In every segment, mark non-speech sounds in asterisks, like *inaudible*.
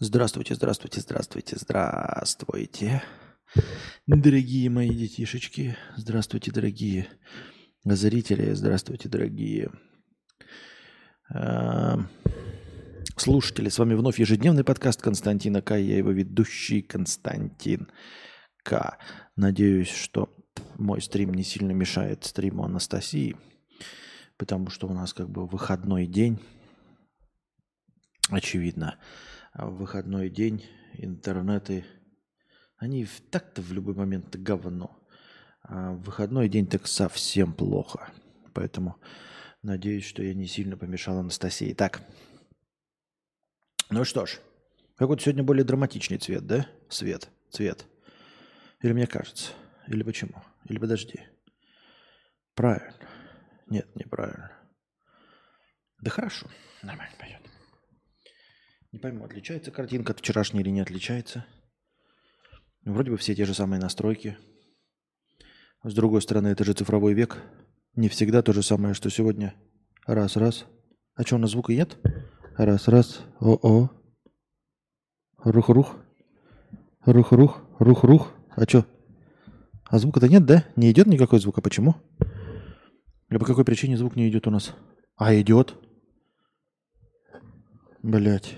Здравствуйте, здравствуйте, здравствуйте, здравствуйте. Дорогие мои детишечки, здравствуйте, дорогие зрители, здравствуйте, дорогие э, слушатели. С вами вновь ежедневный подкаст Константина К. Я его ведущий Константин К. Надеюсь, что мой стрим не сильно мешает стриму Анастасии, потому что у нас как бы выходной день, очевидно. А в выходной день интернеты, они так-то в любой момент говно. А в выходной день так совсем плохо. Поэтому надеюсь, что я не сильно помешал Анастасии. Так, ну что ж, какой-то сегодня более драматичный цвет, да? Свет, цвет. Или мне кажется? Или почему? Или подожди. Правильно. Нет, неправильно. Да хорошо, нормально пойдет. Не пойму, отличается картинка от вчерашней или не отличается. Вроде бы все те же самые настройки. С другой стороны, это же цифровой век. Не всегда то же самое, что сегодня. Раз, раз. А что, у нас звука нет? Раз, раз. О-о. Рух-рух. Рух-рух. Рух-рух. А что? А звука-то нет, да? Не идет никакой звук. А почему? А по какой причине звук не идет у нас? А идет. Блять.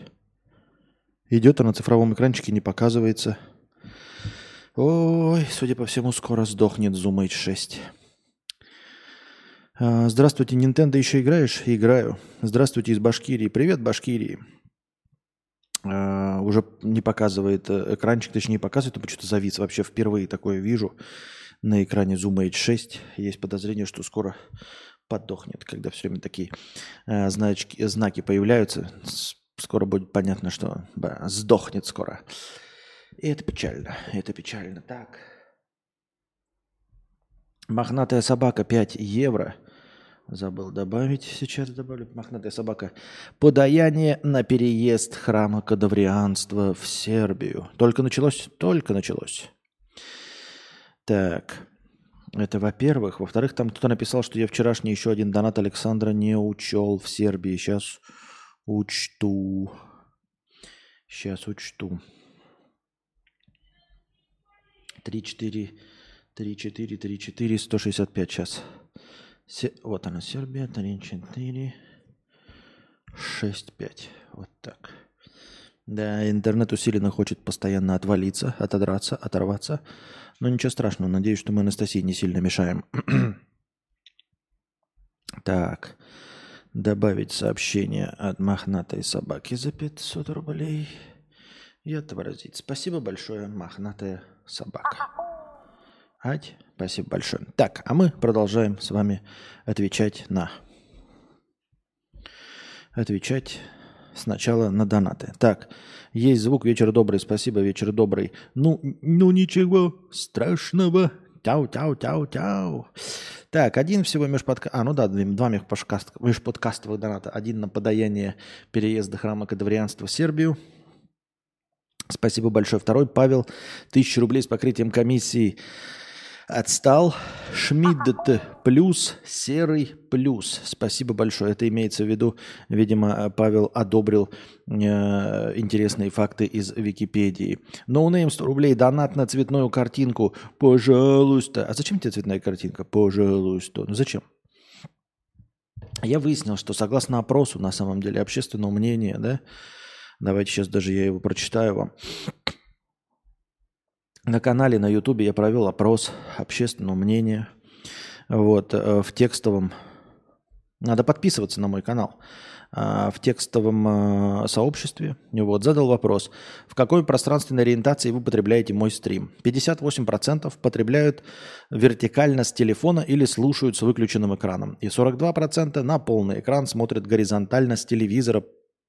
Идет, а на цифровом экранчике не показывается. Ой, судя по всему, скоро сдохнет Zoom H6. А, здравствуйте, Nintendo еще играешь? Играю. Здравствуйте из Башкирии. Привет, Башкирии. А, уже не показывает э, экранчик, точнее не показывает, но почему-то завис. Вообще впервые такое вижу на экране Zoom H6. Есть подозрение, что скоро подохнет, когда все время такие э, значки, знаки появляются скоро будет понятно, что да, сдохнет скоро. И это печально, это печально. Так. Мохнатая собака 5 евро. Забыл добавить, сейчас добавлю. Мохнатая собака. Подаяние на переезд храма кадаврианства в Сербию. Только началось? Только началось. Так. Это во-первых. Во-вторых, там кто-то написал, что я вчерашний еще один донат Александра не учел в Сербии. Сейчас Учту. Сейчас учту. 3, 4, 3, 4, 3, 4, 165 сейчас. Се... Вот она, Сербия, 3, 4, 6, 5. Вот так. Да, интернет усиленно хочет постоянно отвалиться, отодраться, оторваться. Но ничего страшного. Надеюсь, что мы Анастасии не сильно мешаем. *clears throat* так. Добавить сообщение от мохнатой собаки за 500 рублей и отобразить. Спасибо большое, мохнатая собака. Ать, спасибо большое. Так, а мы продолжаем с вами отвечать на... Отвечать сначала на донаты. Так, есть звук «Вечер добрый», спасибо, «Вечер добрый». Ну, ну ничего страшного, Тяу, тяу, тяу, тяу. Так, один всего межподкаст... А, ну да, два межподкаст... межподкастовых доната. Один на подаяние переезда храма Кадаврианства в Сербию. Спасибо большое. Второй, Павел, тысяча рублей с покрытием комиссии Отстал. Шмидт плюс, серый плюс. Спасибо большое. Это имеется в виду, видимо, Павел одобрил э, интересные факты из Википедии. Ноунейм 100 рублей, донат на цветную картинку. Пожалуйста. А зачем тебе цветная картинка? Пожалуйста. Ну зачем? Я выяснил, что согласно опросу, на самом деле, общественного мнения, да, давайте сейчас даже я его прочитаю вам. На канале на Ютубе я провел опрос общественного мнения. Вот, э, в текстовом... Надо подписываться на мой канал. А, в текстовом э, сообществе вот, задал вопрос, в какой пространственной ориентации вы потребляете мой стрим. 58% потребляют вертикально с телефона или слушают с выключенным экраном. И 42% на полный экран смотрят горизонтально с телевизора,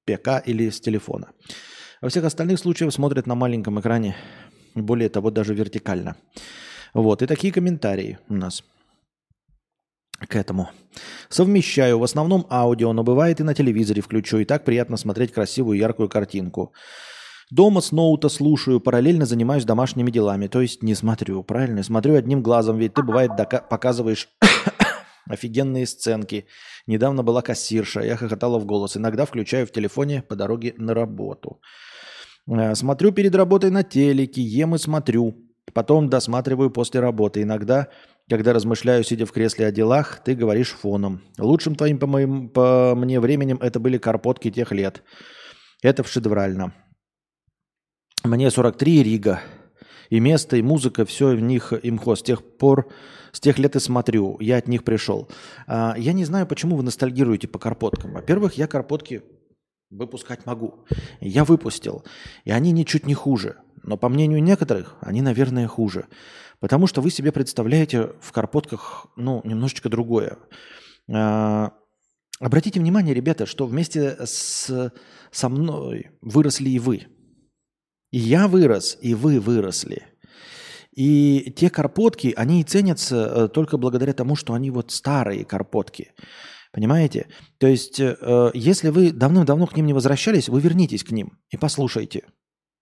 ПК или с телефона. Во всех остальных случаях смотрят на маленьком экране более того, даже вертикально. Вот, и такие комментарии у нас к этому. Совмещаю в основном аудио, но бывает и на телевизоре включу, и так приятно смотреть красивую яркую картинку. Дома с ноута слушаю, параллельно занимаюсь домашними делами, то есть не смотрю, правильно? Смотрю одним глазом, ведь ты, бывает, показываешь *coughs* офигенные сценки. Недавно была кассирша, я хохотала в голос. Иногда включаю в телефоне по дороге на работу. Э, смотрю перед работой на телеке, ем и смотрю. Потом досматриваю после работы. Иногда, когда размышляю, сидя в кресле о делах, ты говоришь фоном. Лучшим твоим, по, моим, по мне, временем это были карпотки тех лет. Это шедеврально. Мне 43 Рига. И место, и музыка, все в них имхо. С тех пор, с тех лет и смотрю. Я от них пришел. А, я не знаю, почему вы ностальгируете по карпоткам. Во-первых, я карпотки выпускать могу. Я выпустил. И они ничуть не хуже. Но по мнению некоторых, они, наверное, хуже. Потому что вы себе представляете в карпотках, ну, немножечко другое. А, обратите внимание, ребята, что вместе с, со мной выросли и вы. И я вырос, и вы выросли. И те карпотки, они и ценятся э, только благодаря тому, что они вот старые карпотки. Понимаете? То есть, э, если вы давным-давно к ним не возвращались, вы вернитесь к ним и послушайте.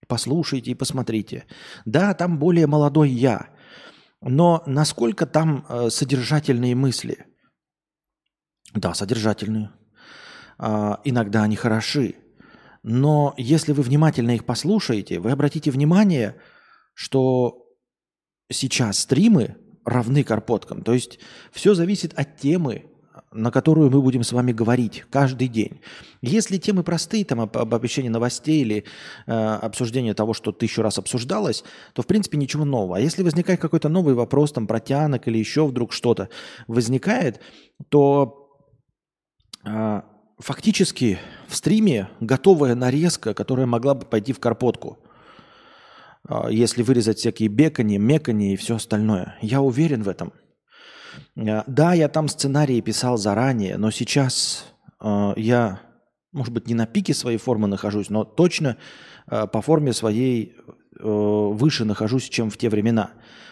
Послушайте и посмотрите. Да, там более молодой я, но насколько там э, содержательные мысли? Да, содержательные. Э, иногда они хороши. Но если вы внимательно их послушаете, вы обратите внимание, что сейчас стримы равны карпоткам. То есть все зависит от темы, на которую мы будем с вами говорить каждый день. Если темы простые, там об, об обещании новостей или э, обсуждение того, что тысячу раз обсуждалось, то в принципе ничего нового. А если возникает какой-то новый вопрос, там протянок или еще вдруг что-то возникает, то э, фактически в стриме готовая нарезка, которая могла бы пойти в карпотку – если вырезать всякие бекани, мекани и все остальное. Я уверен в этом. Э, да, я там сценарии писал заранее, но сейчас э, я, может быть, не на пике своей формы нахожусь, но точно э, по форме своей выше нахожусь, чем в те времена.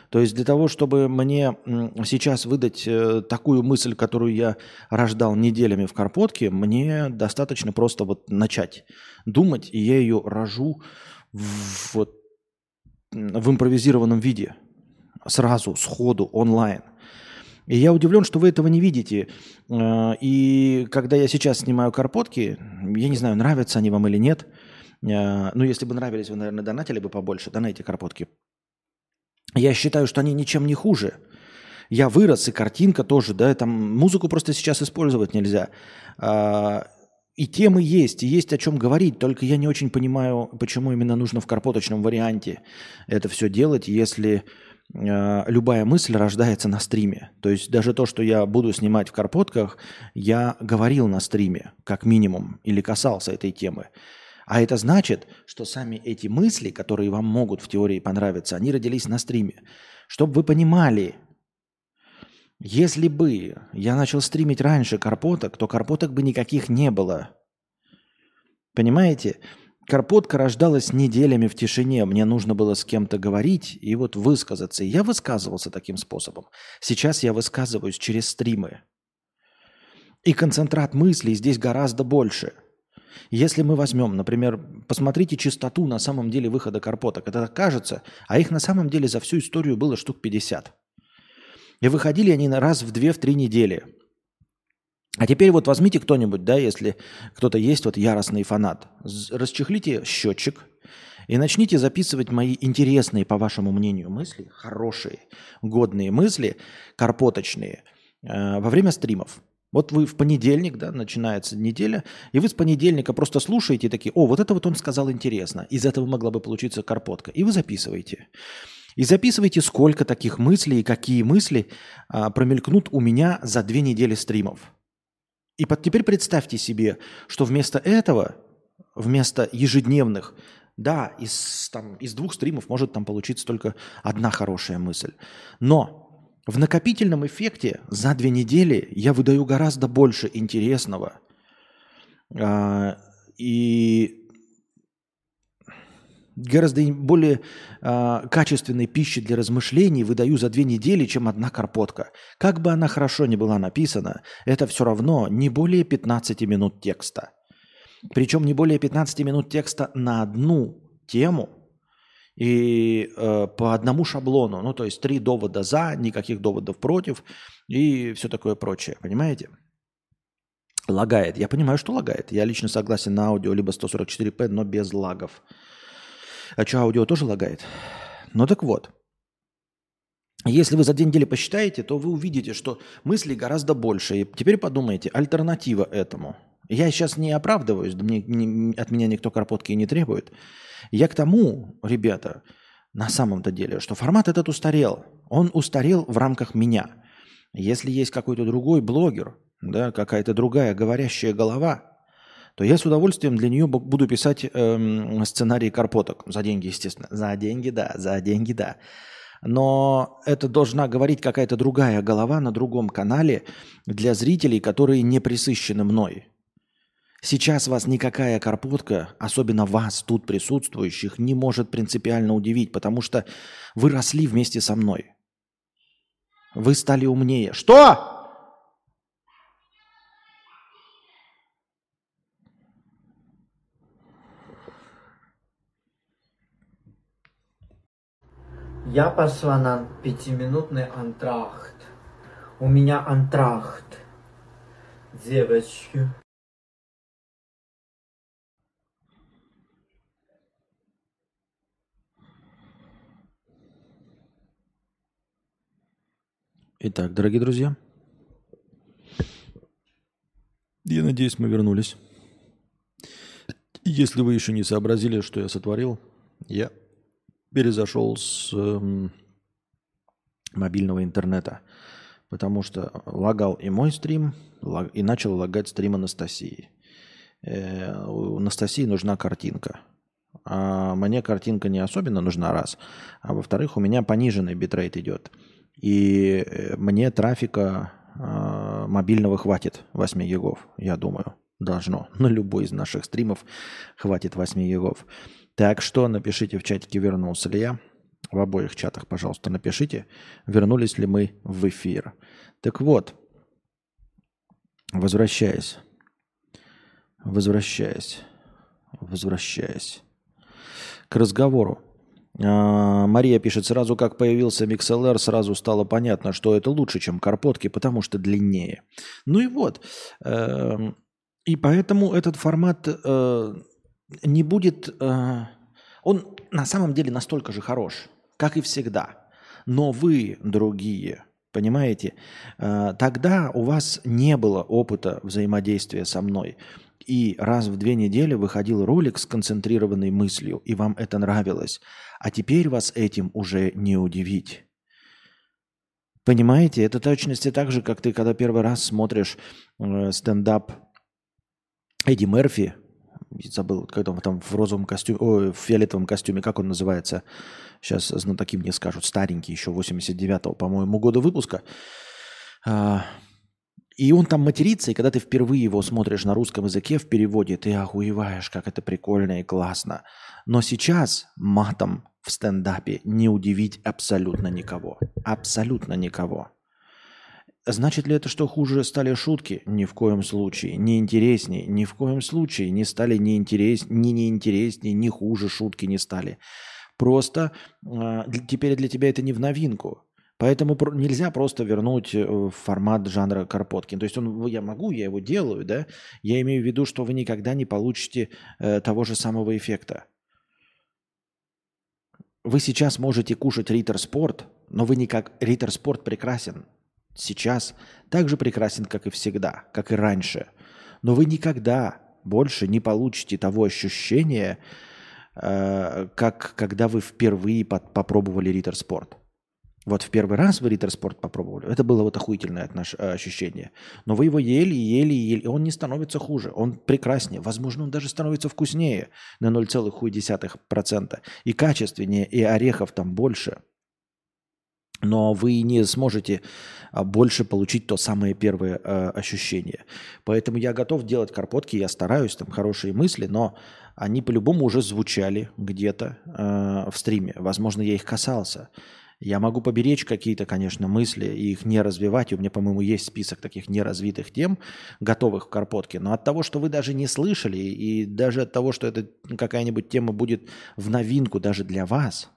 То есть для того, чтобы мне сейчас выдать такую мысль, которую я рождал неделями в Карпотке, мне достаточно просто вот начать думать, и я ее рожу в, вот, в импровизированном виде, сразу, сходу, онлайн – и я удивлен, что вы этого не видите. Э, и когда я сейчас снимаю карпотки, я не знаю, нравятся они вам или нет. Э, ну, если бы нравились, вы, наверное, донатили бы побольше, да, на эти карпотки. Я считаю, что они ничем не хуже. Я вырос, и картинка тоже, да, там музыку просто сейчас использовать нельзя. А, и темы есть, и есть о чем говорить, только я не очень понимаю, почему именно нужно в карпоточном варианте это все делать, если Э, любая мысль рождается на стриме. То есть даже то, что я буду снимать в карпотках, я говорил на стриме, как минимум, или касался этой темы. А это значит, что сами эти мысли, которые вам могут в теории понравиться, они родились на стриме. Чтобы вы понимали, если бы я начал стримить раньше карпоток, то карпоток бы никаких не было. Понимаете? Карпотка рождалась неделями в тишине. Мне нужно было с кем-то говорить и вот высказаться. И я высказывался таким способом. Сейчас я высказываюсь через стримы. И концентрат мыслей здесь гораздо больше. Если мы возьмем, например, посмотрите частоту на самом деле выхода карпоток. Это кажется, а их на самом деле за всю историю было штук 50. И выходили они раз в 2-3 недели. А теперь вот возьмите кто-нибудь, да, если кто-то есть вот яростный фанат, расчехлите счетчик и начните записывать мои интересные, по вашему мнению, мысли, хорошие, годные мысли, карпоточные, э, во время стримов. Вот вы в понедельник, да, начинается неделя, и вы с понедельника просто слушаете такие, о, вот это вот он сказал интересно, из этого могла бы получиться карпотка, и вы записываете. И записывайте, сколько таких мыслей и какие мысли а, промелькнут у меня за две недели стримов. И под, теперь представьте себе, что вместо этого, вместо ежедневных, да, из, там, из двух стримов может там получиться только одна хорошая мысль. Но в накопительном эффекте за две недели я выдаю гораздо больше интересного. А, и гораздо более э, качественной пищи для размышлений выдаю за две недели, чем одна карпотка. Как бы она хорошо ни была написана, это все равно не более 15 минут текста. Причем не более 15 минут текста на одну тему и э, по одному шаблону. Ну, то есть три довода за, никаких доводов против и все такое прочее. Понимаете? Лагает. Я понимаю, что лагает. Я лично согласен на аудио либо 144p, но без лагов. А что, аудио тоже лагает? Ну так вот. Если вы за две недели посчитаете, то вы увидите, что мыслей гораздо больше. И теперь подумайте, альтернатива этому. Я сейчас не оправдываюсь, мне, не, от меня никто карпотки не требует. Я к тому, ребята, на самом-то деле, что формат этот устарел. Он устарел в рамках меня. Если есть какой-то другой блогер, да, какая-то другая говорящая голова, то я с удовольствием для нее буду писать эм, сценарии карпоток. За деньги, естественно. За деньги, да, за деньги, да. Но это должна говорить какая-то другая голова на другом канале для зрителей, которые не присыщены мной. Сейчас вас никакая карпотка, особенно вас, тут присутствующих, не может принципиально удивить, потому что вы росли вместе со мной. Вы стали умнее. Что? Я пошла на пятиминутный антрахт. У меня антрахт. Девочки. Итак, дорогие друзья, я надеюсь, мы вернулись. Если вы еще не сообразили, что я сотворил, я перезашел с э, мобильного интернета, потому что лагал и мой стрим, лаг, и начал лагать стрим Анастасии. Э, у Анастасии нужна картинка. А мне картинка не особенно нужна, раз. А во-вторых, у меня пониженный битрейт идет. И э, мне трафика э, мобильного хватит 8 гигов, я думаю. Должно. *laughs* На любой из наших стримов хватит 8 гигов. Так что напишите в чатике, вернулся ли я. В обоих чатах, пожалуйста, напишите, вернулись ли мы в эфир. Так вот, возвращаясь, возвращаясь, возвращаясь к разговору а, Мария пишет, сразу как появился MixLR, сразу стало понятно, что это лучше, чем карпотки, потому что длиннее. Ну и вот. Эм, и поэтому этот формат э, не будет... Э, он на самом деле настолько же хорош, как и всегда. Но вы другие, понимаете? Э, тогда у вас не было опыта взаимодействия со мной. И раз в две недели выходил ролик с концентрированной мыслью, и вам это нравилось. А теперь вас этим уже не удивить. Понимаете, это точности так же, как ты, когда первый раз смотришь э, стендап Эдди Мерфи, забыл, когда он там в розовом костюме, ой, в фиолетовом костюме, как он называется, сейчас знатоки мне скажут, старенький, еще 89-го, по-моему, года выпуска. А, и он там матерится, и когда ты впервые его смотришь на русском языке в переводе, ты охуеваешь, как это прикольно и классно. Но сейчас матом в стендапе не удивить абсолютно никого. Абсолютно никого. Значит ли это, что хуже стали шутки? Ни в коем случае. Не интереснее? Ни в коем случае. Не стали ни, интерес, ни неинтереснее, ни хуже шутки не стали. Просто э, теперь для тебя это не в новинку. Поэтому нельзя просто вернуть э, формат жанра Карпоткин. То есть он, я могу, я его делаю, да? Я имею в виду, что вы никогда не получите э, того же самого эффекта. Вы сейчас можете кушать Риттер Спорт, но вы никак... Риттер Спорт прекрасен сейчас, так же прекрасен, как и всегда, как и раньше. Но вы никогда больше не получите того ощущения, э, как когда вы впервые под, попробовали Риттер Спорт. Вот в первый раз вы Риттер Спорт попробовали, это было вот охуительное. Э, ощущение. Но вы его ели, ели, ели, он не становится хуже, он прекраснее. Возможно, он даже становится вкуснее на 0,1%. И качественнее, и орехов там больше. Но вы не сможете а, больше получить то самое первое э, ощущение. Поэтому я готов делать карпотки, я стараюсь, там хорошие мысли, но они по-любому уже звучали где-то э, в стриме. Возможно, я их касался. Я могу поберечь какие-то, конечно, мысли и их не развивать. У меня, по-моему, есть список таких неразвитых тем, готовых в карпотке. Но от того, что вы даже не слышали, и даже от того, что это какая-нибудь тема будет в новинку даже для вас,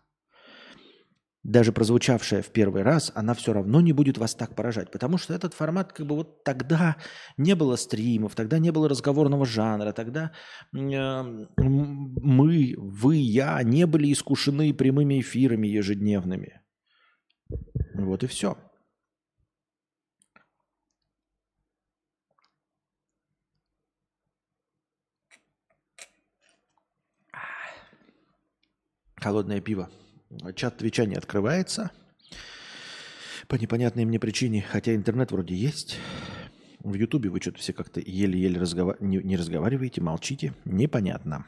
даже прозвучавшая в первый раз, она все равно не будет вас так поражать. Потому что этот формат, как бы вот тогда не было стримов, тогда не было разговорного жанра, тогда э, мы, вы, я не были искушены прямыми эфирами ежедневными. Вот и все. Холодное пиво. Чат Твича не открывается. По непонятной мне причине, хотя интернет вроде есть. В Ютубе вы что-то все как-то еле-еле разгова... не, не разговариваете, молчите. Непонятно.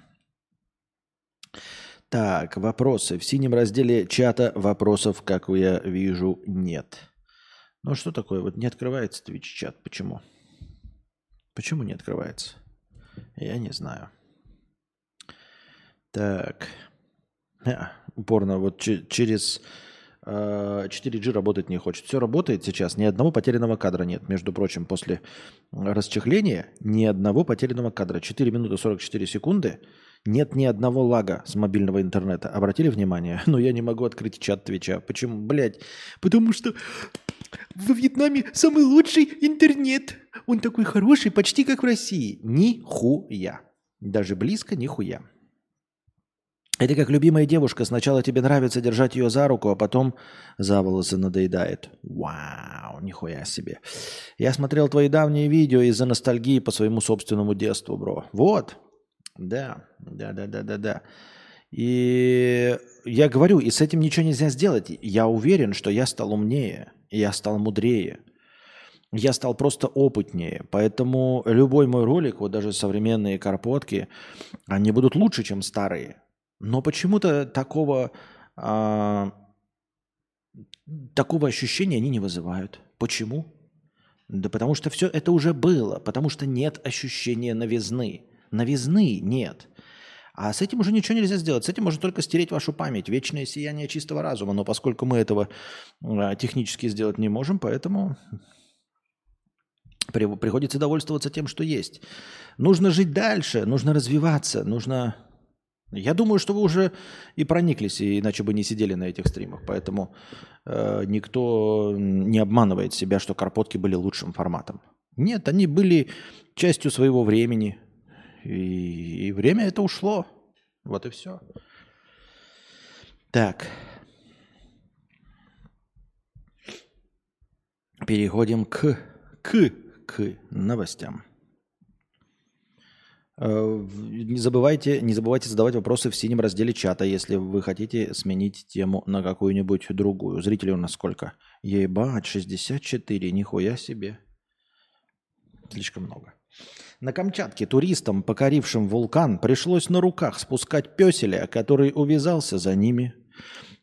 Так, вопросы. В синем разделе чата вопросов, как я вижу, нет. Ну что такое? Вот не открывается Twitch чат. Почему? Почему не открывается? Я не знаю. Так. А, упорно вот через 4G э, работать не хочет. Все работает сейчас, ни одного потерянного кадра нет. Между прочим, после расчехления ни одного потерянного кадра. 4 минуты 44 секунды. Нет ни одного лага с мобильного интернета. Обратили внимание? *laughs* Но я не могу открыть чат Твича. Почему? Блять. Потому что во Вьетнаме самый лучший интернет. Он такой хороший, почти как в России. Нихуя. Даже близко нихуя. Это как любимая девушка. Сначала тебе нравится держать ее за руку, а потом за волосы надоедает. Вау, нихуя себе. Я смотрел твои давние видео из-за ностальгии по своему собственному детству, бро. Вот. Да, да, да, да, да, да. И я говорю, и с этим ничего нельзя сделать. Я уверен, что я стал умнее, я стал мудрее. Я стал просто опытнее. Поэтому любой мой ролик, вот даже современные карпотки, они будут лучше, чем старые. Но почему-то такого, а, такого ощущения они не вызывают. Почему? Да потому что все это уже было, потому что нет ощущения новизны. Новизны нет. А с этим уже ничего нельзя сделать. С этим можно только стереть вашу память. Вечное сияние чистого разума. Но поскольку мы этого а, технически сделать не можем, поэтому приходится довольствоваться тем, что есть. Нужно жить дальше, нужно развиваться, нужно я думаю, что вы уже и прониклись, иначе бы не сидели на этих стримах. Поэтому э, никто не обманывает себя, что карпотки были лучшим форматом. Нет, они были частью своего времени. И, и время это ушло. Вот и все. Так. Переходим к, к, к новостям. Э, не забывайте, не забывайте задавать вопросы в синем разделе чата, если вы хотите сменить тему на какую-нибудь другую. Зрителей у нас сколько? Ебать, 64, нихуя себе. Слишком много. На Камчатке туристам, покорившим вулкан, пришлось на руках спускать песеля, который увязался за ними.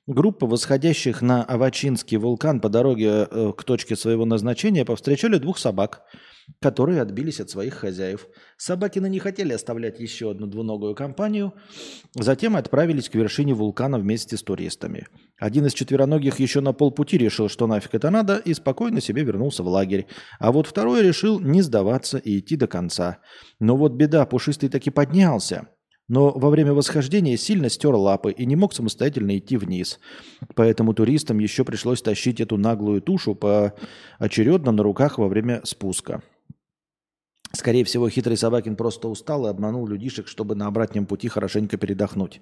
Группа восходящих на Авачинский вулкан по дороге э, к точке своего назначения повстречали двух собак – которые отбились от своих хозяев. Собакины не хотели оставлять еще одну двуногую компанию, затем отправились к вершине вулкана вместе с туристами. Один из четвероногих еще на полпути решил, что нафиг это надо, и спокойно себе вернулся в лагерь. А вот второй решил не сдаваться и идти до конца. Но вот беда, Пушистый таки поднялся – но во время восхождения сильно стер лапы и не мог самостоятельно идти вниз. Поэтому туристам еще пришлось тащить эту наглую тушу поочередно на руках во время спуска. Скорее всего, хитрый Собакин просто устал и обманул людишек, чтобы на обратном пути хорошенько передохнуть.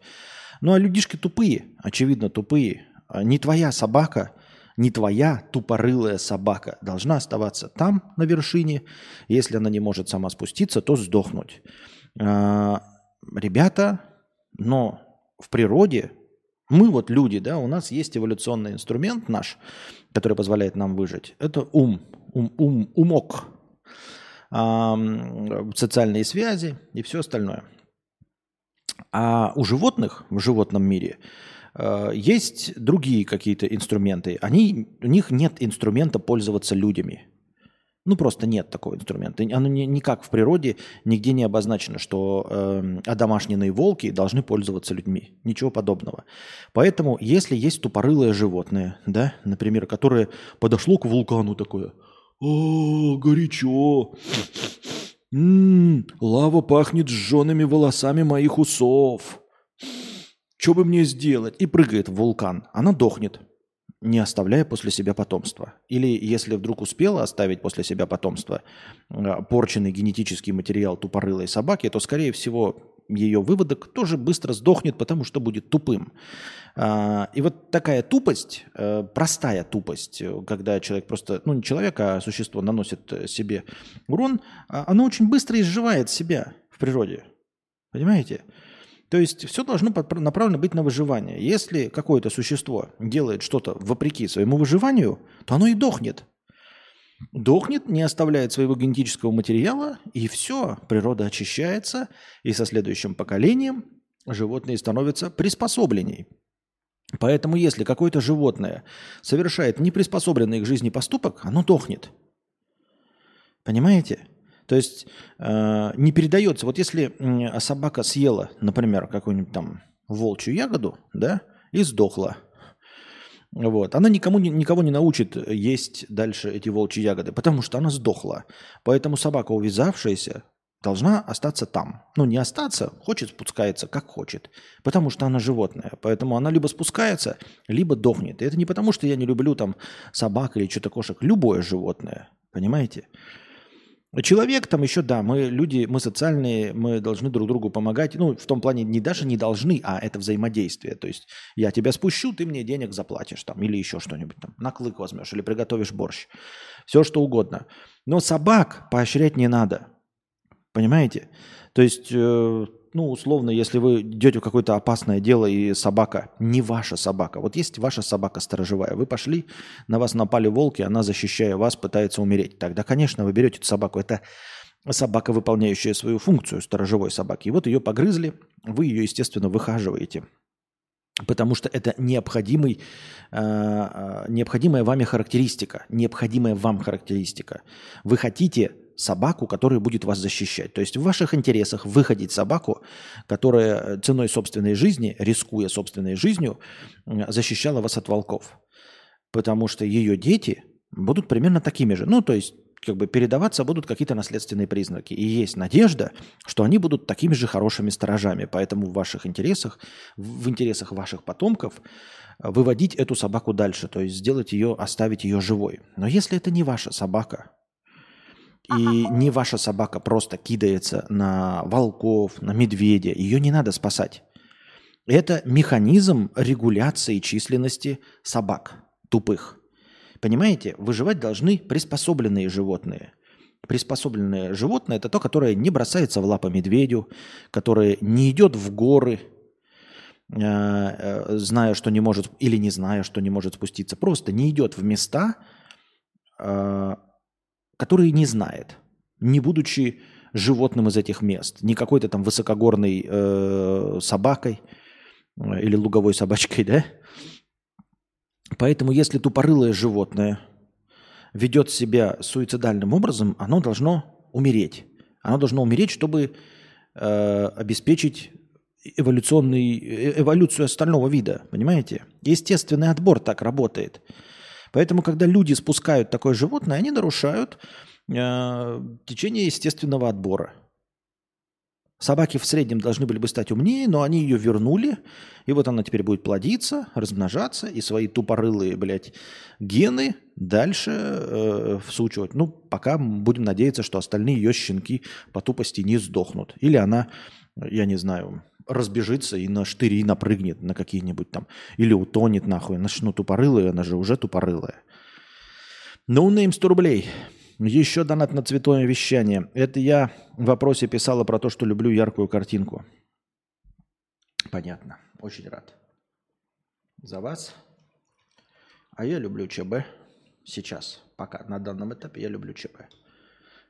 Ну а людишки тупые, очевидно тупые. А не твоя собака, не твоя тупорылая собака должна оставаться там, на вершине. Если она не может сама спуститься, то сдохнуть. А, ребята, но в природе мы вот люди, да, у нас есть эволюционный инструмент наш, который позволяет нам выжить. Это ум, ум, ум умок, социальные связи и все остальное. А у животных в животном мире э, есть другие какие-то инструменты. Они, у них нет инструмента пользоваться людьми. Ну, просто нет такого инструмента. Оно никак в природе нигде не обозначено, что э, одомашненные волки должны пользоваться людьми. Ничего подобного. Поэтому, если есть тупорылое животное, да, например, которое подошло к вулкану такое – о, горячо. Ммм, лава пахнет сжженными волосами моих усов. Что бы мне сделать? И прыгает в вулкан. Она дохнет. не оставляя после себя потомства. Или если вдруг успела оставить после себя потомство э, порченный генетический материал тупорылой собаки, то, скорее всего, ее выводок тоже быстро сдохнет, потому что будет тупым. А, и вот такая тупость, э, простая тупость, когда человек просто, ну не человек, а существо наносит себе урон, а, оно очень быстро изживает себя в природе. Понимаете? То есть все должно направлено быть на выживание. Если какое-то существо делает что-то вопреки своему выживанию, то оно и дохнет. Дохнет, не оставляет своего генетического материала, и все, природа очищается, и со следующим поколением животные становятся приспособленней. Поэтому если какое-то животное совершает неприспособленный к жизни поступок, оно дохнет. Понимаете? То есть э, не передается. Вот если э, собака съела, например, какую-нибудь там волчью ягоду, да, и сдохла, вот, она никому, никого не научит есть дальше эти волчьи ягоды, потому что она сдохла. Поэтому собака, увязавшаяся, должна остаться там. Ну, не остаться, хочет спускается, как хочет. Потому что она животное. Поэтому она либо спускается, либо дохнет. И это не потому, что я не люблю там собак или что-то кошек. Любое животное. Понимаете? Человек там еще, да, мы люди, мы социальные, мы должны друг другу помогать. Ну, в том плане не даже не должны, а это взаимодействие. То есть я тебя спущу, ты мне денег заплатишь там или еще что-нибудь там. На клык возьмешь или приготовишь борщ. Все что угодно. Но собак поощрять не надо. Понимаете? То есть э, ну, условно, если вы идете в какое-то опасное дело, и собака не ваша собака. Вот есть ваша собака сторожевая. Вы пошли, на вас напали волки, она, защищая вас, пытается умереть. Тогда, конечно, вы берете эту собаку. Это собака, выполняющая свою функцию сторожевой собаки. И вот ее погрызли, вы ее, естественно, выхаживаете. Потому что это необходимый, э, необходимая вами характеристика. Необходимая вам характеристика. Вы хотите собаку, которая будет вас защищать. То есть в ваших интересах выходить собаку, которая э, ценой собственной жизни, рискуя собственной жизнью, защищала вас от волков. Потому что ее дети будут примерно такими же. Ну, то есть как бы передаваться будут какие-то наследственные признаки. И есть надежда, что они будут такими же хорошими сторожами. Поэтому в ваших интересах, в интересах ваших потомков э, выводить эту собаку дальше, то есть сделать ее, оставить ее живой. Но если это не ваша собака, и не ваша собака просто кидается на волков, на медведя. Ее не надо спасать. Это механизм регуляции численности собак тупых. Понимаете, выживать должны приспособленные животные. Приспособленное животное – это то, которое не бросается в лапы медведю, которое не идет в горы, э, э, зная, что не может, или не зная, что не может спуститься, просто не идет в места, э, которые не знает, не будучи животным из этих мест, не какой-то там высокогорной э, собакой э, или луговой собачкой, да? Поэтому если тупорылое животное ведет себя суицидальным образом, оно должно умереть. Оно должно умереть, чтобы э, обеспечить эволюционный, э, эволюцию остального вида. Понимаете? Естественный отбор так работает. Поэтому, когда люди спускают такое животное, они нарушают э, течение естественного отбора. Собаки в среднем должны были бы стать умнее, но они ее вернули, и вот она теперь будет плодиться, размножаться, и свои тупорылые, блядь, гены дальше э, всучивать. Ну, пока будем надеяться, что остальные ее щенки по тупости не сдохнут. Или она, я не знаю, разбежится и на штыри напрыгнет на какие-нибудь там, или утонет нахуй. Она ну, тупорылая, она же уже тупорылая. No 100 рублей. Еще донат на цветное вещание. Это я в вопросе писала про то, что люблю яркую картинку. Понятно. Очень рад. За вас. А я люблю ЧБ. Сейчас. Пока. На данном этапе я люблю ЧБ.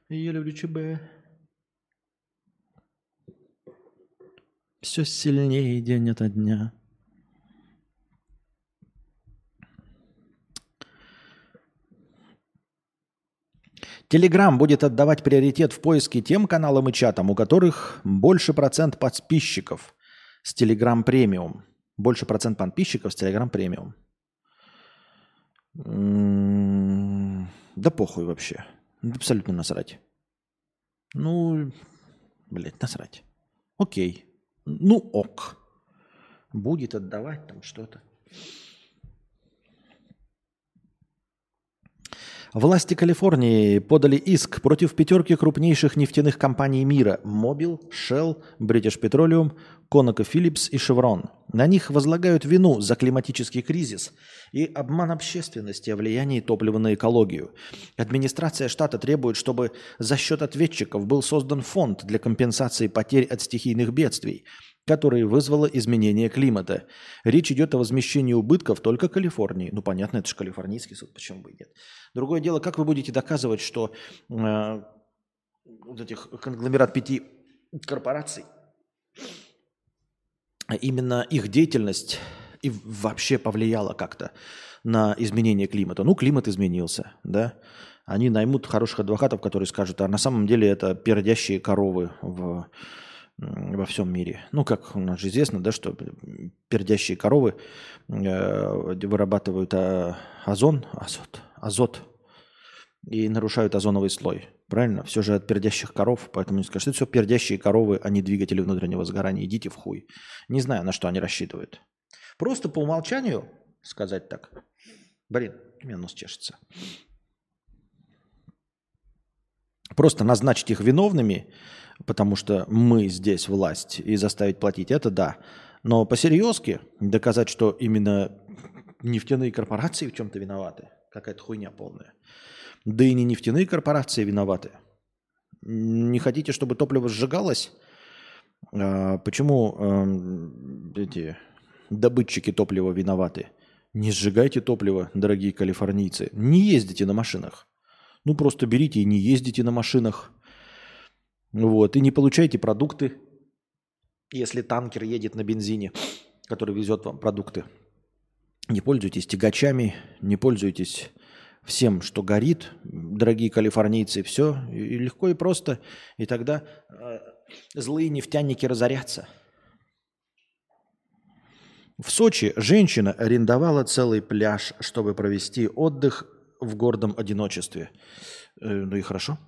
Я люблю ЧБ. Все сильнее день ото дня. Телеграм будет отдавать приоритет в поиске тем каналам и чатам, у которых больше процент подписчиков с Телеграм премиум. Больше процент подписчиков с Телеграм премиум. М-м, да похуй вообще. Абсолютно насрать. Ну, блядь, насрать. Окей ну ок, будет отдавать там что-то. Власти Калифорнии подали иск против пятерки крупнейших нефтяных компаний мира – Mobil, Shell, British Petroleum, ConocoPhillips и Chevron. На них возлагают вину за климатический кризис и обман общественности о влиянии топлива на экологию. Администрация штата требует, чтобы за счет ответчиков был создан фонд для компенсации потерь от стихийных бедствий – которые вызвало изменение климата. Речь идет о возмещении убытков только Калифорнии. Ну, понятно, это же калифорнийский суд, почему бы и нет. Другое дело, как вы будете доказывать, что э, вот этих конгломерат пяти корпораций, именно их деятельность и вообще повлияла как-то на изменение климата. Ну, климат изменился, да. Они наймут хороших адвокатов, которые скажут, а на самом деле это пердящие коровы в во всем мире. Ну, как у нас же известно, да, что пердящие коровы э, вырабатывают э, озон, азот, азот и нарушают озоновый слой. Правильно? Все же от пердящих коров, поэтому не скажут, это все пердящие коровы, а не двигатели внутреннего сгорания. Идите в хуй. Не знаю, на что они рассчитывают. Просто по умолчанию сказать так. Блин, у меня нос чешется. Просто назначить их виновными – потому что мы здесь власть, и заставить платить, это да. Но по-серьезки доказать, что именно нефтяные корпорации в чем-то виноваты, какая-то хуйня полная. Да и не нефтяные корпорации виноваты. Не хотите, чтобы топливо сжигалось? А, почему э, эти добытчики топлива виноваты? Не сжигайте топливо, дорогие калифорнийцы. Не ездите на машинах. Ну просто берите и не ездите на машинах. Вот, и не получаете продукты, если танкер едет на бензине, который везет вам продукты. Не пользуйтесь тягачами, не пользуйтесь всем, что горит, дорогие калифорнийцы, все и легко и просто, и тогда э, злые нефтяники разорятся. В Сочи женщина арендовала целый пляж, чтобы провести отдых в гордом одиночестве. Э, ну и хорошо.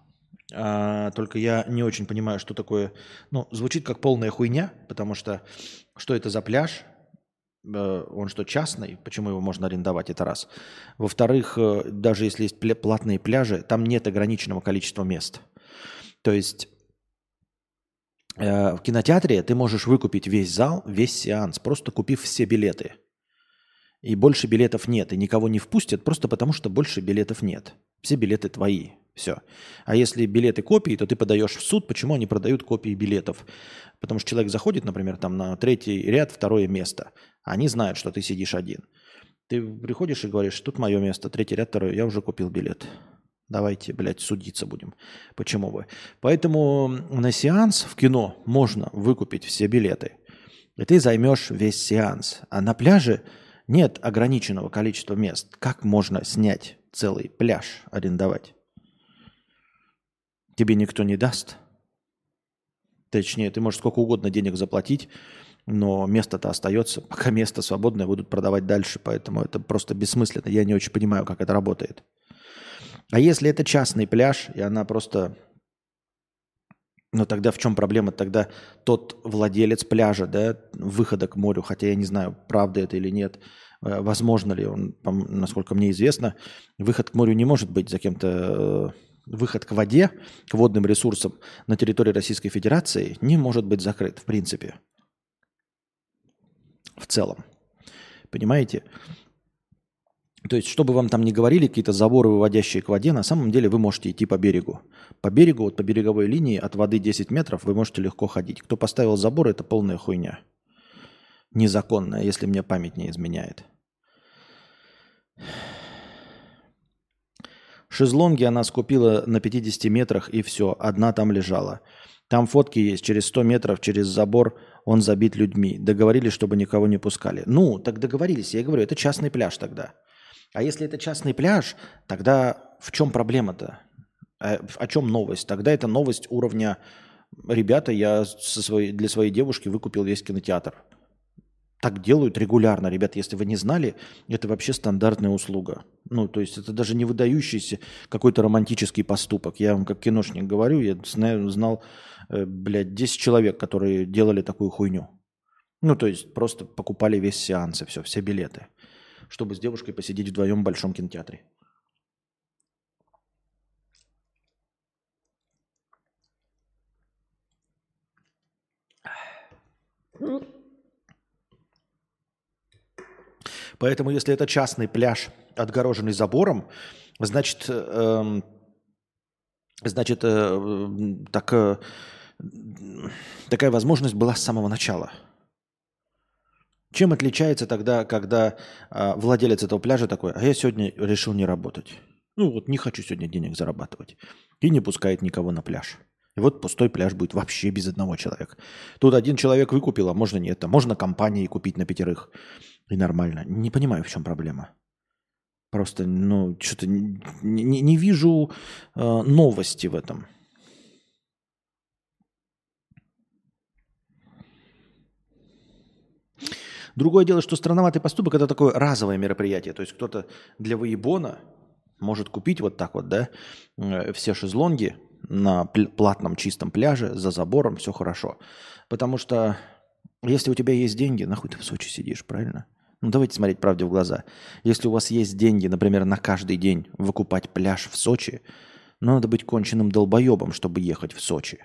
А, только я не очень понимаю, что такое. Ну, звучит как полная хуйня, потому что что это за пляж? Э, он что, частный? Почему его можно арендовать? Это раз. Во-вторых, э, даже если есть платные пляжи, там нет ограниченного количества мест. То есть э, в кинотеатре ты можешь выкупить весь зал, весь сеанс, просто купив все билеты. И больше билетов нет, и никого не впустят, просто потому что больше билетов нет. Все билеты твои. Все. А если билеты копии, то ты подаешь в суд, почему они продают копии билетов. Потому что человек заходит, например, там на третий ряд, второе место. Они знают, что ты сидишь один. Ты приходишь и говоришь, тут мое место, третий ряд, второй, я уже купил билет. Давайте, блядь, судиться будем. Почему бы? Поэтому на сеанс в кино можно выкупить все билеты. И ты займешь весь сеанс. А на пляже нет ограниченного количества мест. Как можно снять целый пляж, арендовать? Тебе никто не даст. Точнее, ты можешь сколько угодно денег заплатить, но место-то остается. Пока место свободное, будут продавать дальше, поэтому это просто бессмысленно. Я не очень понимаю, как это работает. А если это частный пляж, и она просто... Ну тогда в чем проблема? Тогда тот владелец пляжа, да, выхода к морю, хотя я не знаю, правда это или нет, э, возможно ли он, насколько мне известно, выход к морю не может быть за кем-то э, выход к воде, к водным ресурсам на территории Российской Федерации не может быть закрыт, в принципе. В целом. Понимаете? То есть, чтобы вам там не говорили какие-то заборы, выводящие к воде, на самом деле вы можете идти по берегу. По берегу, вот по береговой линии от воды 10 метров вы можете легко ходить. Кто поставил забор, это полная хуйня. Незаконная, если мне память не изменяет. Шезлонги она скупила на 50 метрах и все, одна там лежала. Там фотки есть, через 100 метров, через забор он забит людьми. Договорились, чтобы никого не пускали. Ну, так договорились, я говорю, это частный пляж тогда. А если это частный пляж, тогда в чем проблема-то? Э, о чем новость? Тогда это новость уровня «Ребята, я со своей, для своей девушки выкупил весь кинотеатр». Так делают регулярно. Ребят, если вы не знали, это вообще стандартная услуга. Ну, то есть это даже не выдающийся какой-то романтический поступок. Я вам как киношник говорю, я знаю, знал, э, блядь, 10 человек, которые делали такую хуйню. Ну, то есть просто покупали весь сеанс и все, все билеты, чтобы с девушкой посидеть вдвоем в большом кинотеатре. Mm. Поэтому, если это частный пляж, отгороженный забором, значит, э, значит, э, так, э, такая возможность была с самого начала. Чем отличается тогда, когда э, владелец этого пляжа такой, а я сегодня решил не работать? Ну вот не хочу сегодня денег зарабатывать. И не пускает никого на пляж. И вот пустой пляж будет вообще без одного человека. Тут один человек выкупил, а можно нет. А можно компании купить на пятерых. И нормально. Не понимаю, в чем проблема. Просто, ну, что-то не, не, не вижу э, новости в этом. Другое дело, что странноватый поступок – это такое разовое мероприятие. То есть кто-то для выебона может купить вот так вот, да, э, все шезлонги на платном чистом пляже, за забором, все хорошо. Потому что если у тебя есть деньги, нахуй ты в Сочи сидишь, правильно? Ну давайте смотреть правде в глаза. Если у вас есть деньги, например, на каждый день выкупать пляж в Сочи, ну надо быть конченным долбоебом, чтобы ехать в Сочи.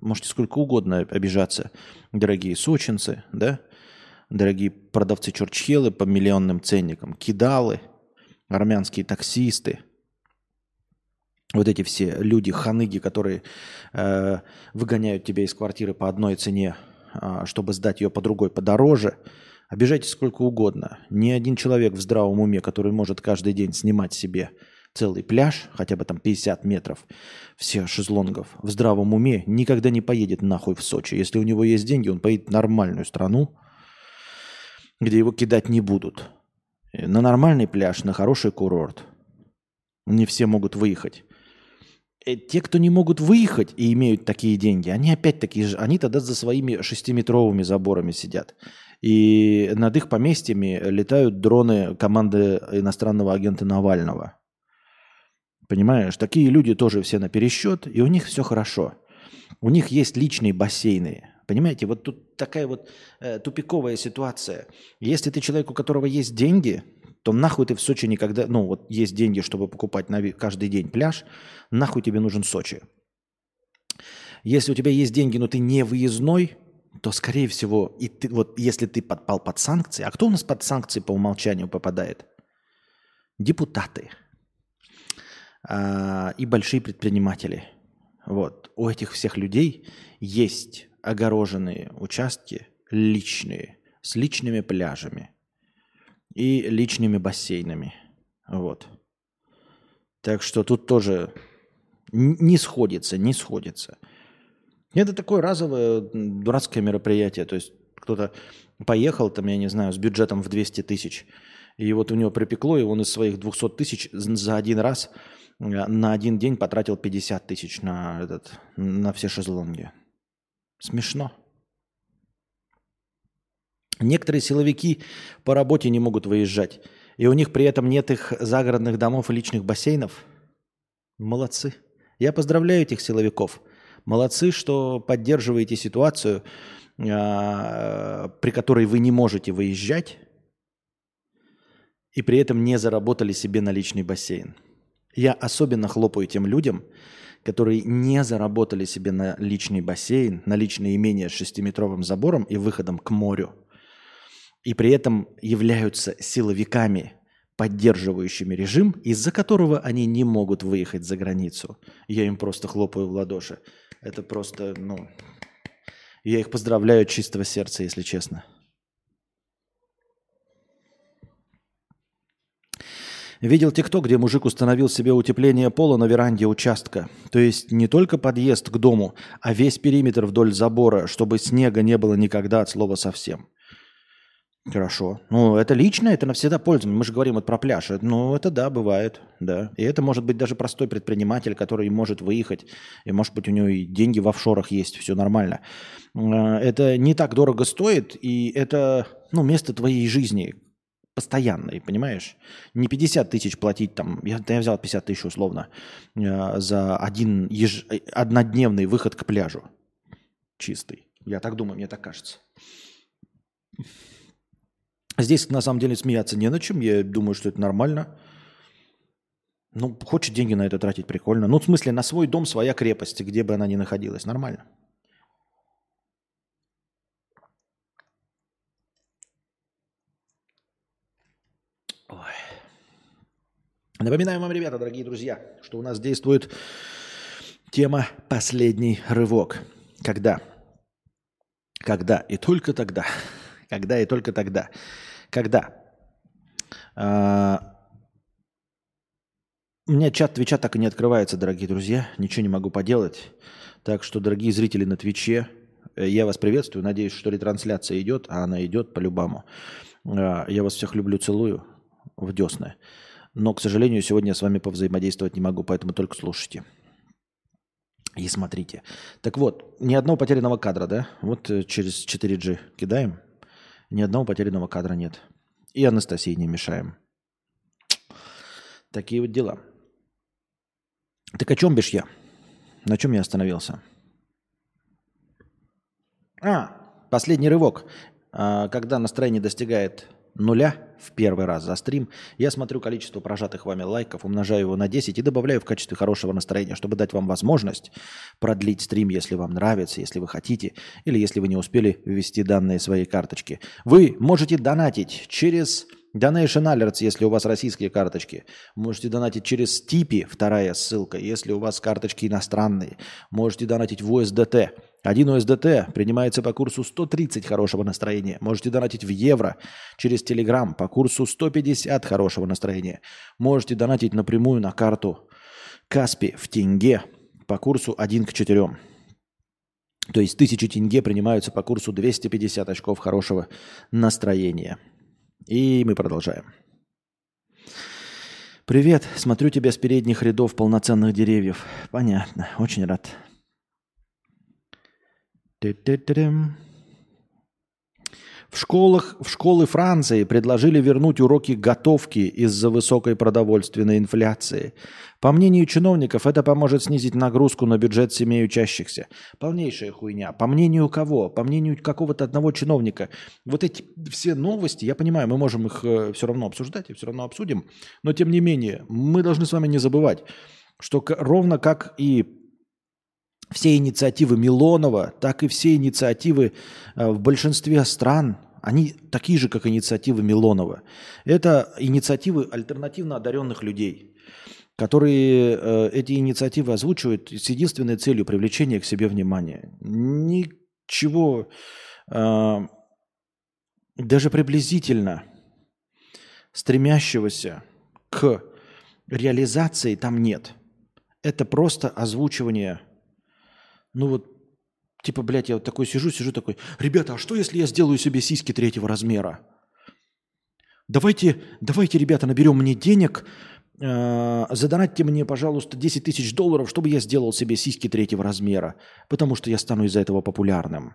Можете сколько угодно обижаться, дорогие сочинцы, да? Дорогие продавцы чурчхелы по миллионным ценникам, кидалы – армянские таксисты, вот эти все люди, ханыги, которые э, выгоняют тебя из квартиры по одной цене, э, чтобы сдать ее по другой подороже, обижайте сколько угодно. Ни один человек в здравом уме, который может каждый день снимать себе целый пляж, хотя бы там 50 метров, все шезлонгов, в здравом уме никогда не поедет нахуй в Сочи. Если у него есть деньги, он поедет в нормальную страну, где его кидать не будут на нормальный пляж, на хороший курорт. Не все могут выехать. Э, те, кто не могут выехать и имеют такие деньги, они опять-таки, они тогда за своими шестиметровыми заборами сидят. И над их поместьями летают дроны команды иностранного агента Навального. Понимаешь, такие люди тоже все на пересчет, и у них все хорошо. У них есть личные бассейны, Понимаете, вот тут такая вот э, тупиковая ситуация. Если ты человек, у которого есть деньги, то нахуй ты в Сочи никогда... Ну, вот есть деньги, чтобы покупать на каждый день пляж, нахуй тебе нужен Сочи. Если у тебя есть деньги, но ты не выездной, то, скорее всего, и ты, вот если ты подпал под санкции, а кто у нас под санкции по умолчанию попадает? Депутаты а, и большие предприниматели. Вот. У этих всех людей есть огороженные участки личные, с личными пляжами и личными бассейнами. Вот. Так что тут тоже не сходится, не сходится. Это такое разовое дурацкое мероприятие. То есть кто-то поехал, там, я не знаю, с бюджетом в 200 тысяч, и вот у него припекло, и он из своих 200 тысяч за один раз э, на один день потратил 50 тысяч на, этот, на все шезлонги. Смешно. Некоторые силовики по работе не могут выезжать, и у них при этом нет их загородных домов и личных бассейнов. Молодцы. Я поздравляю этих силовиков. Молодцы, что поддерживаете ситуацию, а, при которой вы не можете выезжать, и при этом не заработали себе на личный бассейн. Я особенно хлопаю тем людям, которые не заработали себе на личный бассейн, на личное имение с шестиметровым забором и выходом к морю, и при этом являются силовиками, поддерживающими режим, из-за которого они не могут выехать за границу. Я им просто хлопаю в ладоши. Это просто, ну, я их поздравляю от чистого сердца, если честно. Видел ТикТок, где мужик установил себе утепление пола на веранде участка. То есть не только подъезд к дому, а весь периметр вдоль забора, чтобы снега не было никогда от слова совсем. Хорошо. Ну, это лично, это навсегда пользование. Мы же говорим вот про пляж. Ну, это да, бывает, да. И это может быть даже простой предприниматель, который может выехать, и может быть у него и деньги в офшорах есть, все нормально. Э, это не так дорого стоит, и это, ну, место твоей жизни, постоянный, понимаешь? Не 50 тысяч платить там, я, я взял 50 тысяч условно, э, за один еж, однодневный выход к пляжу. Чистый. Я так думаю, мне так кажется. Здесь на самом деле смеяться не на чем. Я думаю, что это нормально. Ну, хочет деньги на это тратить, прикольно. Ну, в смысле, на свой дом своя крепость, где бы она ни находилась. Нормально. Ой. Напоминаем вам, ребята, дорогие друзья, что у нас действует тема «Последний рывок». Когда? Когда и только тогда. Когда и только тогда когда? А, у меня чат Твича так и не открывается, дорогие друзья. Ничего не могу поделать. Так что, дорогие зрители на Твиче, э, я вас приветствую. Надеюсь, что ретрансляция идет, а она идет по-любому. А, я вас всех люблю, целую в десны. Но, к сожалению, сегодня я с вами повзаимодействовать не могу, поэтому только слушайте. И смотрите. Так вот, ни одного потерянного кадра, да? Вот э, через 4G кидаем. Ни одного потерянного кадра нет. И Анастасии не мешаем. Такие вот дела. Так о чем бишь я? На чем я остановился? А, последний рывок. А, когда настроение достигает нуля в первый раз за стрим, я смотрю количество прожатых вами лайков, умножаю его на 10 и добавляю в качестве хорошего настроения, чтобы дать вам возможность продлить стрим, если вам нравится, если вы хотите, или если вы не успели ввести данные своей карточки. Вы можете донатить через Donation Alerts, если у вас российские карточки. Можете донатить через Типи, вторая ссылка, если у вас карточки иностранные. Можете донатить в USDT. Один USDT принимается по курсу 130 хорошего настроения. Можете донатить в евро через Telegram по курсу 150 хорошего настроения. Можете донатить напрямую на карту Каспи в тенге по курсу 1 к 4. То есть 1000 тенге принимаются по курсу 250 очков хорошего настроения. И мы продолжаем. Привет, смотрю тебя с передних рядов полноценных деревьев. Понятно, очень рад. Ты-ты-ты-дым. В школах, в школы Франции предложили вернуть уроки готовки из-за высокой продовольственной инфляции. По мнению чиновников, это поможет снизить нагрузку на бюджет семей учащихся. Полнейшая хуйня. По мнению кого? По мнению какого-то одного чиновника. Вот эти все новости, я понимаю, мы можем их э, все равно обсуждать и все равно обсудим, но тем не менее, мы должны с вами не забывать, что ровно как и все инициативы Милонова, так и все инициативы э, в большинстве стран, они такие же, как инициативы Милонова. Это инициативы альтернативно одаренных людей, которые э, эти инициативы озвучивают с единственной целью привлечения к себе внимания. Ничего э, даже приблизительно стремящегося к реализации там нет. Это просто озвучивание ну вот, типа, блядь, я вот такой сижу, сижу такой, ребята, а что если я сделаю себе сиськи третьего размера? Давайте, давайте, ребята, наберем мне денег, э, задонатьте мне, пожалуйста, 10 тысяч долларов, чтобы я сделал себе сиськи третьего размера, потому что я стану из-за этого популярным.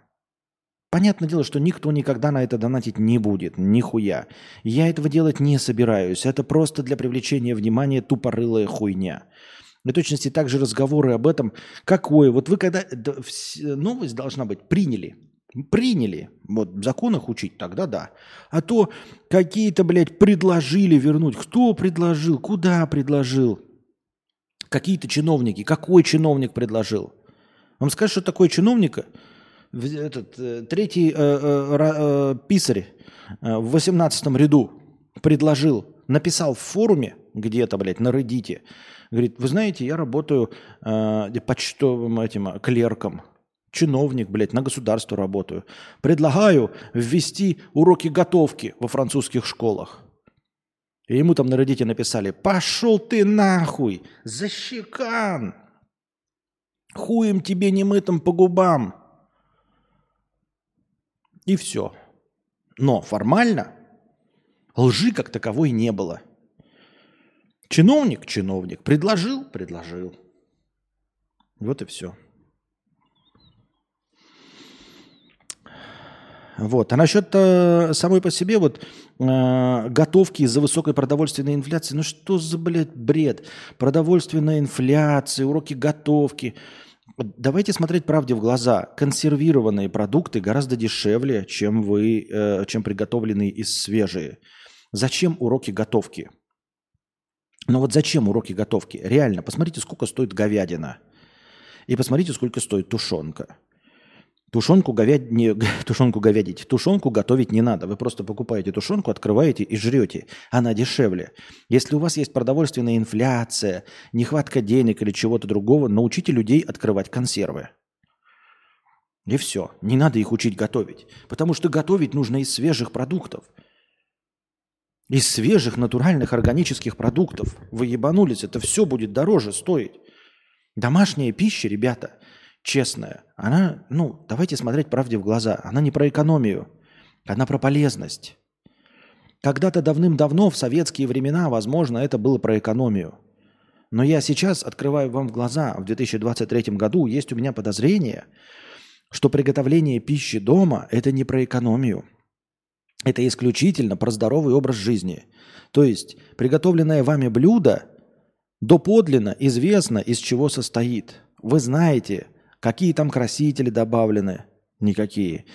Понятное дело, что никто никогда на это донатить не будет, нихуя. Я этого делать не собираюсь. Это просто для привлечения внимания тупорылая хуйня. В точности также разговоры об этом. Какое? Вот вы когда... Новость должна быть приняли. Приняли. Вот в законах учить, тогда да. А то какие-то, блядь, предложили вернуть. Кто предложил? Куда предложил? Какие-то чиновники. Какой чиновник предложил? Вам скажут, что такое чиновника? Этот, э, третий э, э, э, писарь э, в 18 ряду предложил, написал в форуме где-то, блядь, на Reddit, Говорит, вы знаете, я работаю э, почтовым этим клерком, чиновник, блядь, на государство работаю. Предлагаю ввести уроки готовки во французских школах. И ему там на родите написали, пошел ты нахуй, защекан, хуем тебе немытым по губам. И все. Но формально лжи как таковой не было – Чиновник, чиновник. Предложил, предложил. Вот и все. Вот. А насчет э, самой по себе вот э, готовки из-за высокой продовольственной инфляции, ну что за, блядь, бред? Продовольственная инфляция, уроки готовки. Давайте смотреть правде в глаза. Консервированные продукты гораздо дешевле, чем вы, э, чем приготовленные из свежие. Зачем уроки готовки? Но вот зачем уроки готовки? Реально, посмотрите, сколько стоит говядина. И посмотрите, сколько стоит тушенка. Тушенку, говяд... не... *laughs* тушенку говядить. Тушенку готовить не надо. Вы просто покупаете тушенку, открываете и жрете. Она дешевле. Если у вас есть продовольственная инфляция, нехватка денег или чего-то другого, научите людей открывать консервы. И все. Не надо их учить готовить. Потому что готовить нужно из свежих продуктов. Из свежих натуральных органических продуктов. Вы ебанулись, это все будет дороже стоить. Домашняя пища, ребята – честная, она, ну, давайте смотреть правде в глаза. Она не про экономию, она про полезность. Когда-то давным-давно, в советские времена, возможно, это было про экономию. Но я сейчас открываю вам в глаза, в 2023 году есть у меня подозрение, что приготовление пищи дома – это не про экономию. Это исключительно про здоровый образ жизни. То есть приготовленное вами блюдо доподлинно известно, из чего состоит. Вы знаете – Какие там красители добавлены? Никакие.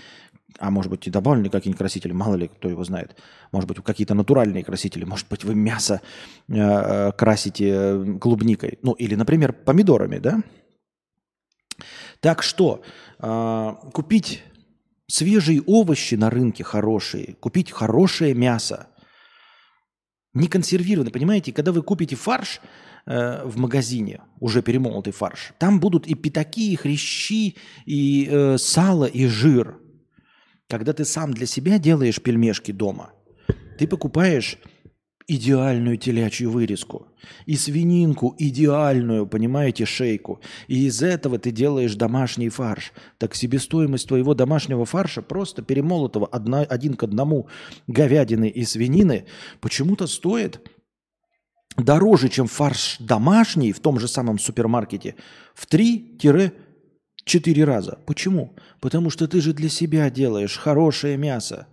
А может быть и добавлены какие-нибудь красители, мало ли, кто его знает. Может быть какие-то натуральные красители. Может быть вы мясо э, э красите э, клубникой. Ну или, например, помидорами, да? Так что э, купить свежие овощи на рынке хорошие, купить хорошее мясо, не консервированное, понимаете? Когда вы купите фарш, Э, в магазине, уже перемолотый фарш, там будут и пятаки, и хрящи, и э, сало, и жир. Когда ты сам для себя делаешь пельмешки дома, ты покупаешь идеальную телячью вырезку и свининку идеальную, понимаете, шейку. И из этого ты делаешь домашний фарш. Так себестоимость твоего домашнего фарша просто перемолотого одна, один к одному говядины и свинины почему-то стоит дороже, чем фарш домашний в том же самом супермаркете в 3-4 раза. Почему? Потому что ты же для себя делаешь хорошее мясо.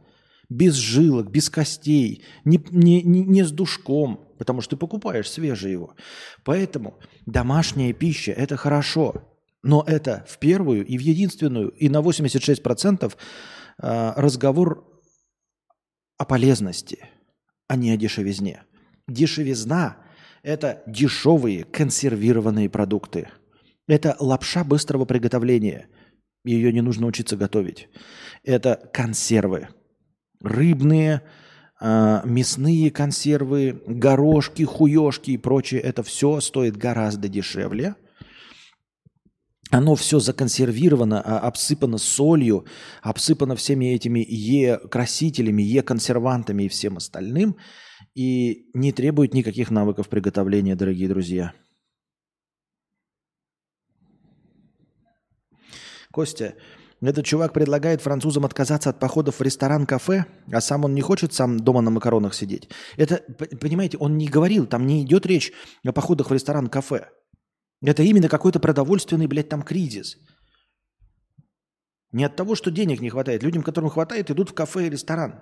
Без жилок, без костей, не, не, не, не с душком, потому что ты покупаешь свежее его. Поэтому домашняя пища – это хорошо, но это в первую и в единственную, и на 86% а, разговор о полезности, а не о дешевизне. Дешевизна – это дешевые консервированные продукты. Это лапша быстрого приготовления. Ее не нужно учиться готовить. Это консервы. Рыбные, э, мясные консервы, горошки, хуешки и прочее. Это все стоит гораздо дешевле. Оно все законсервировано, а, обсыпано солью, обсыпано всеми этими Е-красителями, Е-консервантами и всем остальным – и не требует никаких навыков приготовления, дорогие друзья. Костя, этот чувак предлагает французам отказаться от походов в ресторан-кафе, а сам он не хочет сам дома на макаронах сидеть. Это, понимаете, он не говорил, там не идет речь о походах в ресторан-кафе. Это именно какой-то продовольственный, блядь, там кризис. Не от того, что денег не хватает. Людям, которым хватает, идут в кафе и ресторан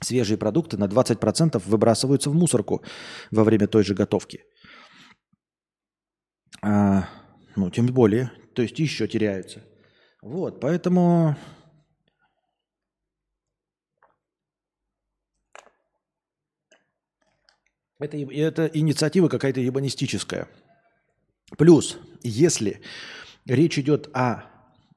свежие продукты на 20% выбрасываются в мусорку во время той же готовки. А, ну, тем более, то есть еще теряются. Вот, поэтому это, это инициатива какая-то ебанистическая. Плюс, если речь идет о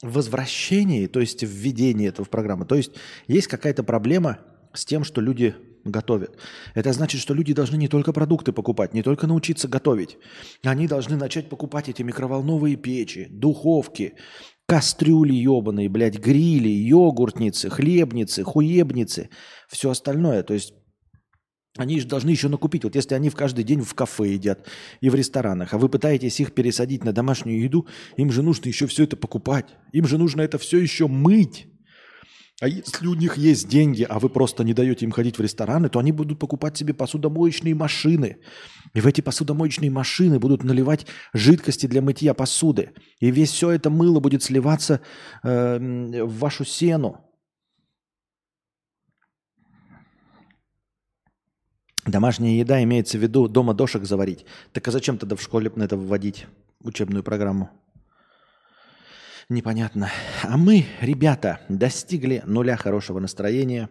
возвращении, то есть введении этого в программу, то есть есть какая-то проблема – с тем, что люди готовят. Это значит, что люди должны не только продукты покупать, не только научиться готовить. Они должны начать покупать эти микроволновые печи, духовки, кастрюли ебаные, блядь, грили, йогуртницы, хлебницы, хуебницы, все остальное. То есть они же должны еще накупить. Вот если они в каждый день в кафе едят и в ресторанах, а вы пытаетесь их пересадить на домашнюю еду, им же нужно еще все это покупать. Им же нужно это все еще мыть. А если у них есть деньги, а вы просто не даете им ходить в рестораны, то они будут покупать себе посудомоечные машины. И в эти посудомоечные машины будут наливать жидкости для мытья посуды. И весь все это мыло будет сливаться э, в вашу сену. Домашняя еда имеется в виду дома дошек заварить. Так а зачем тогда в школе на это вводить учебную программу? Непонятно. А мы, ребята, достигли нуля хорошего настроения.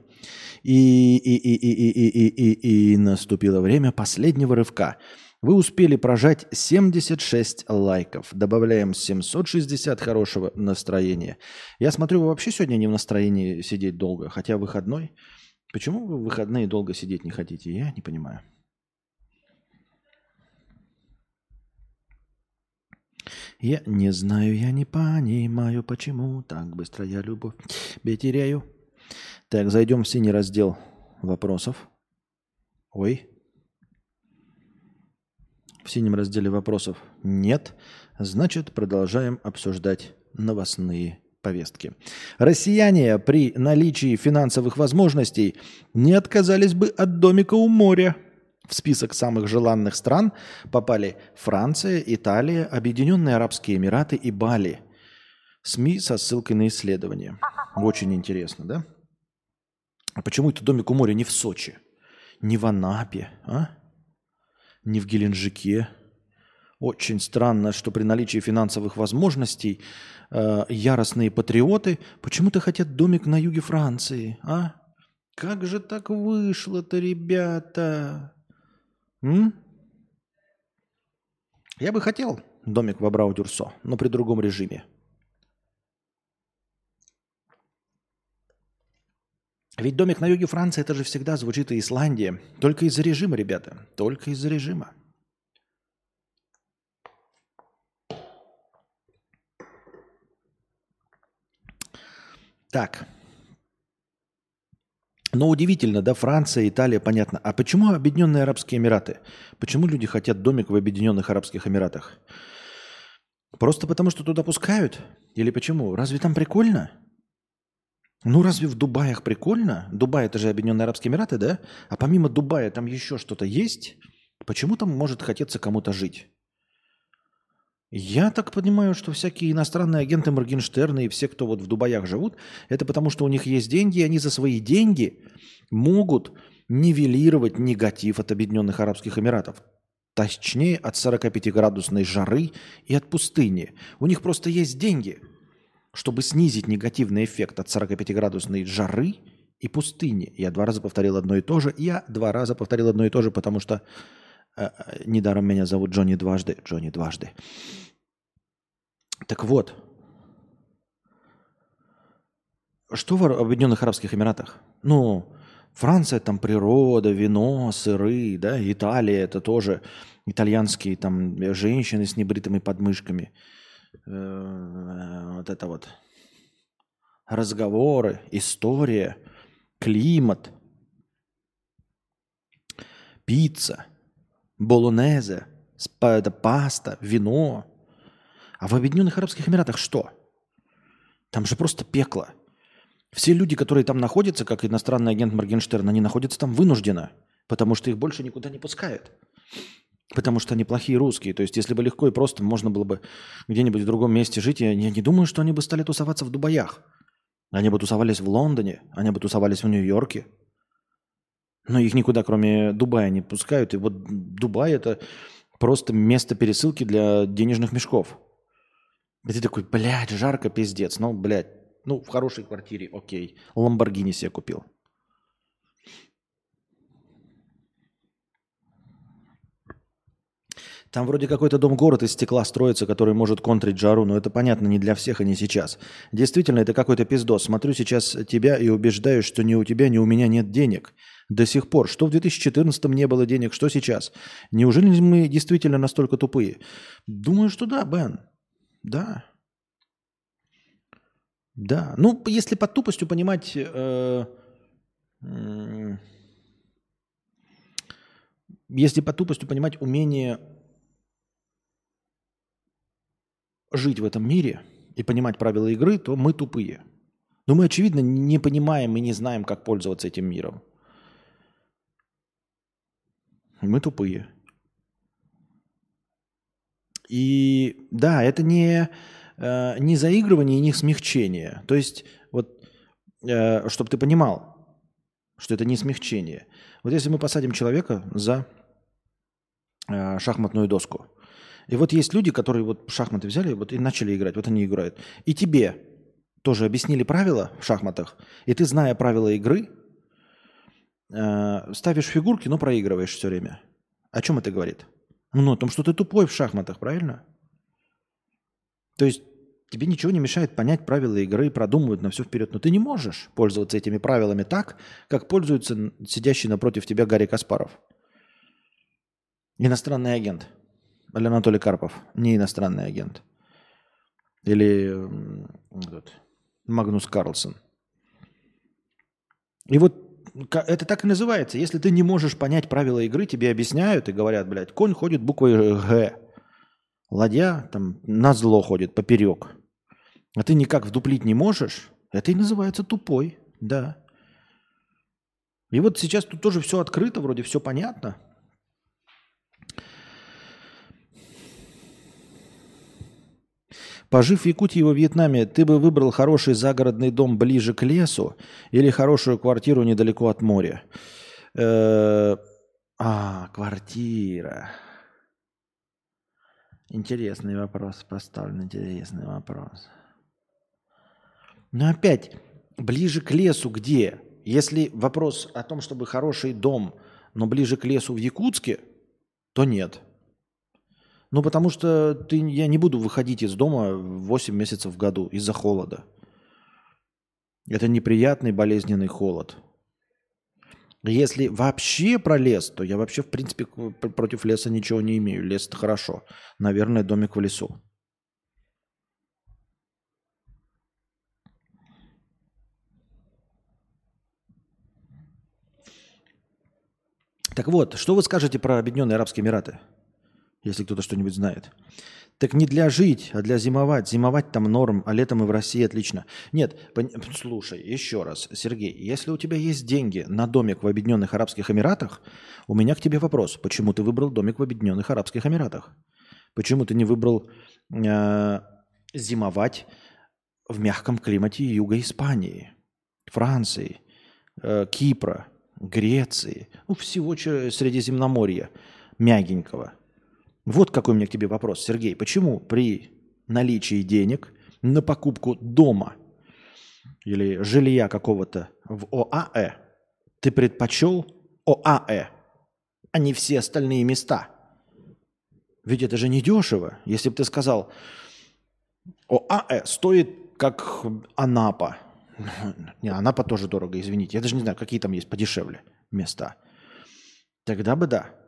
И, и, и, и, и, и, и, и наступило время последнего рывка. Вы успели прожать 76 лайков. Добавляем 760 хорошего настроения. Я смотрю, вы вообще сегодня не в настроении сидеть долго, хотя выходной. Почему вы в выходные долго сидеть не хотите? Я не понимаю. Я не знаю, я не понимаю, почему так быстро я любовь теряю. Так, зайдем в синий раздел вопросов. Ой. В синем разделе вопросов нет. Значит, продолжаем обсуждать новостные повестки. Россияне при наличии финансовых возможностей не отказались бы от домика у моря. В список самых желанных стран попали Франция, Италия, Объединенные Арабские Эмираты и Бали. СМИ со ссылкой на исследование. Очень интересно, да? А почему это домик у моря не в Сочи, не в Анапе, а? не в Геленджике? Очень странно, что при наличии финансовых возможностей э, яростные патриоты почему-то хотят домик на юге Франции, а? Как же так вышло-то, ребята? М? Я бы хотел домик в Абрау-Дюрсо, но при другом режиме. Ведь домик на юге Франции, это же всегда звучит и Исландия. Только из-за режима, ребята. Только из-за режима. Так. Но удивительно, да, Франция, Италия, понятно. А почему Объединенные Арабские Эмираты? Почему люди хотят домик в Объединенных Арабских Эмиратах? Просто потому, что туда пускают? Или почему? Разве там прикольно? Ну разве в Дубаях прикольно? Дубай это же Объединенные Арабские Эмираты, да? А помимо Дубая там еще что-то есть? Почему там может хотеться кому-то жить? Я так понимаю, что всякие иностранные агенты Моргенштерна и все, кто вот в Дубаях живут, это потому что у них есть деньги, и они за свои деньги могут нивелировать негатив от Объединенных Арабских Эмиратов. Точнее, от 45-градусной жары и от пустыни. У них просто есть деньги, чтобы снизить негативный эффект от 45-градусной жары и пустыни. Я два раза повторил одно и то же. Я два раза повторил одно и то же, потому что недаром меня зовут Джонни дважды. Джонни дважды. Так вот, что в Объединенных Арабских Эмиратах? Ну, Франция там природа, вино, сыры, да, Италия это тоже итальянские там женщины с небритыми подмышками. Э, вот это вот разговоры, история, климат, пицца – болонезе, это паста, вино. А в Объединенных Арабских Эмиратах что? Там же просто пекло. Все люди, которые там находятся, как иностранный агент Моргенштерн, они находятся там вынужденно, потому что их больше никуда не пускают. Потому что они плохие русские. То есть, если бы легко и просто можно было бы где-нибудь в другом месте жить, я не думаю, что они бы стали тусоваться в Дубаях. Они бы тусовались в Лондоне, они бы тусовались в Нью-Йорке, но их никуда, кроме Дубая, не пускают. И вот Дубай – это просто место пересылки для денежных мешков. И ты такой, блядь, жарко, пиздец. Ну, блядь, ну, в хорошей квартире, окей. Ламборгини себе купил. Там вроде какой-то дом-город из стекла строится, который может контрить жару, но это понятно не для всех и не сейчас. Действительно, это какой-то пиздос. Смотрю сейчас тебя и убеждаюсь, что ни у тебя, ни у меня нет денег. До сих пор. Что в 2014 не было денег, что сейчас? Неужели мы действительно настолько тупые? Думаю, что да, Бен. Да. Да. Ну, если под тупостью понимать... Э, э, если под тупостью понимать умение жить в этом мире и понимать правила игры, то мы тупые. Но мы, очевидно, не понимаем и не знаем, как пользоваться этим миром. Мы тупые. И да, это не, э, не заигрывание и не смягчение. То есть, вот, э, чтобы ты понимал, что это не смягчение. Вот если мы посадим человека за э, шахматную доску, и вот есть люди, которые вот шахматы взяли вот и начали играть, вот они играют. И тебе тоже объяснили правила в шахматах, и ты, зная правила игры, э, ставишь фигурки, но проигрываешь все время. О чем это говорит? Ну, о том, что ты тупой в шахматах, правильно? То есть тебе ничего не мешает понять правила игры, продумывать на все вперед. Но ты не можешь пользоваться этими правилами так, как пользуется сидящий напротив тебя Гарри Каспаров. Иностранный агент. Или Анатолий Карпов. Не иностранный агент. Или этот, Магнус Карлсон. И вот это так и называется. Если ты не можешь понять правила игры, тебе объясняют и говорят, блядь, конь ходит буквой Г. Ладья там на зло ходит поперек. А ты никак вдуплить не можешь, это и называется тупой, да. И вот сейчас тут тоже все открыто, вроде все понятно. Пожив в Якутии во Вьетнаме, ты бы выбрал хороший загородный дом ближе к лесу или хорошую квартиру недалеко от моря? Э, а, квартира. Интересный вопрос поставлен, интересный вопрос. Но опять, ближе к лесу где? Если вопрос о том, чтобы хороший дом, но ближе к лесу в Якутске, то нет. Ну, потому что ты, я не буду выходить из дома 8 месяцев в году из-за холода. Это неприятный болезненный холод. Если вообще про лес, то я вообще, в принципе, против леса ничего не имею. Лес – это хорошо. Наверное, домик в лесу. Так вот, что вы скажете про Объединенные Арабские Эмираты? Если кто-то что-нибудь знает. Так не для жить, а для зимовать. Зимовать там норм, а летом и в России отлично. Нет, пон... слушай, еще раз, Сергей, если у тебя есть деньги на домик в Объединенных Арабских Эмиратах, у меня к тебе вопрос. Почему ты выбрал домик в Объединенных Арабских Эмиратах? Почему ты не выбрал э, зимовать в мягком климате юга Испании, Франции, э, Кипра, Греции, ну, всего Средиземноморья, мягенького – вот какой у меня к тебе вопрос, Сергей. Почему при наличии денег на покупку дома или жилья какого-то в ОАЭ ты предпочел ОАЭ, а не все остальные места? Ведь это же не дешево. Если бы ты сказал, ОАЭ стоит как Анапа. *laughs* Не, Анапа тоже дорого, извините. Я даже не знаю, какие там есть подешевле места. Тогда бы да.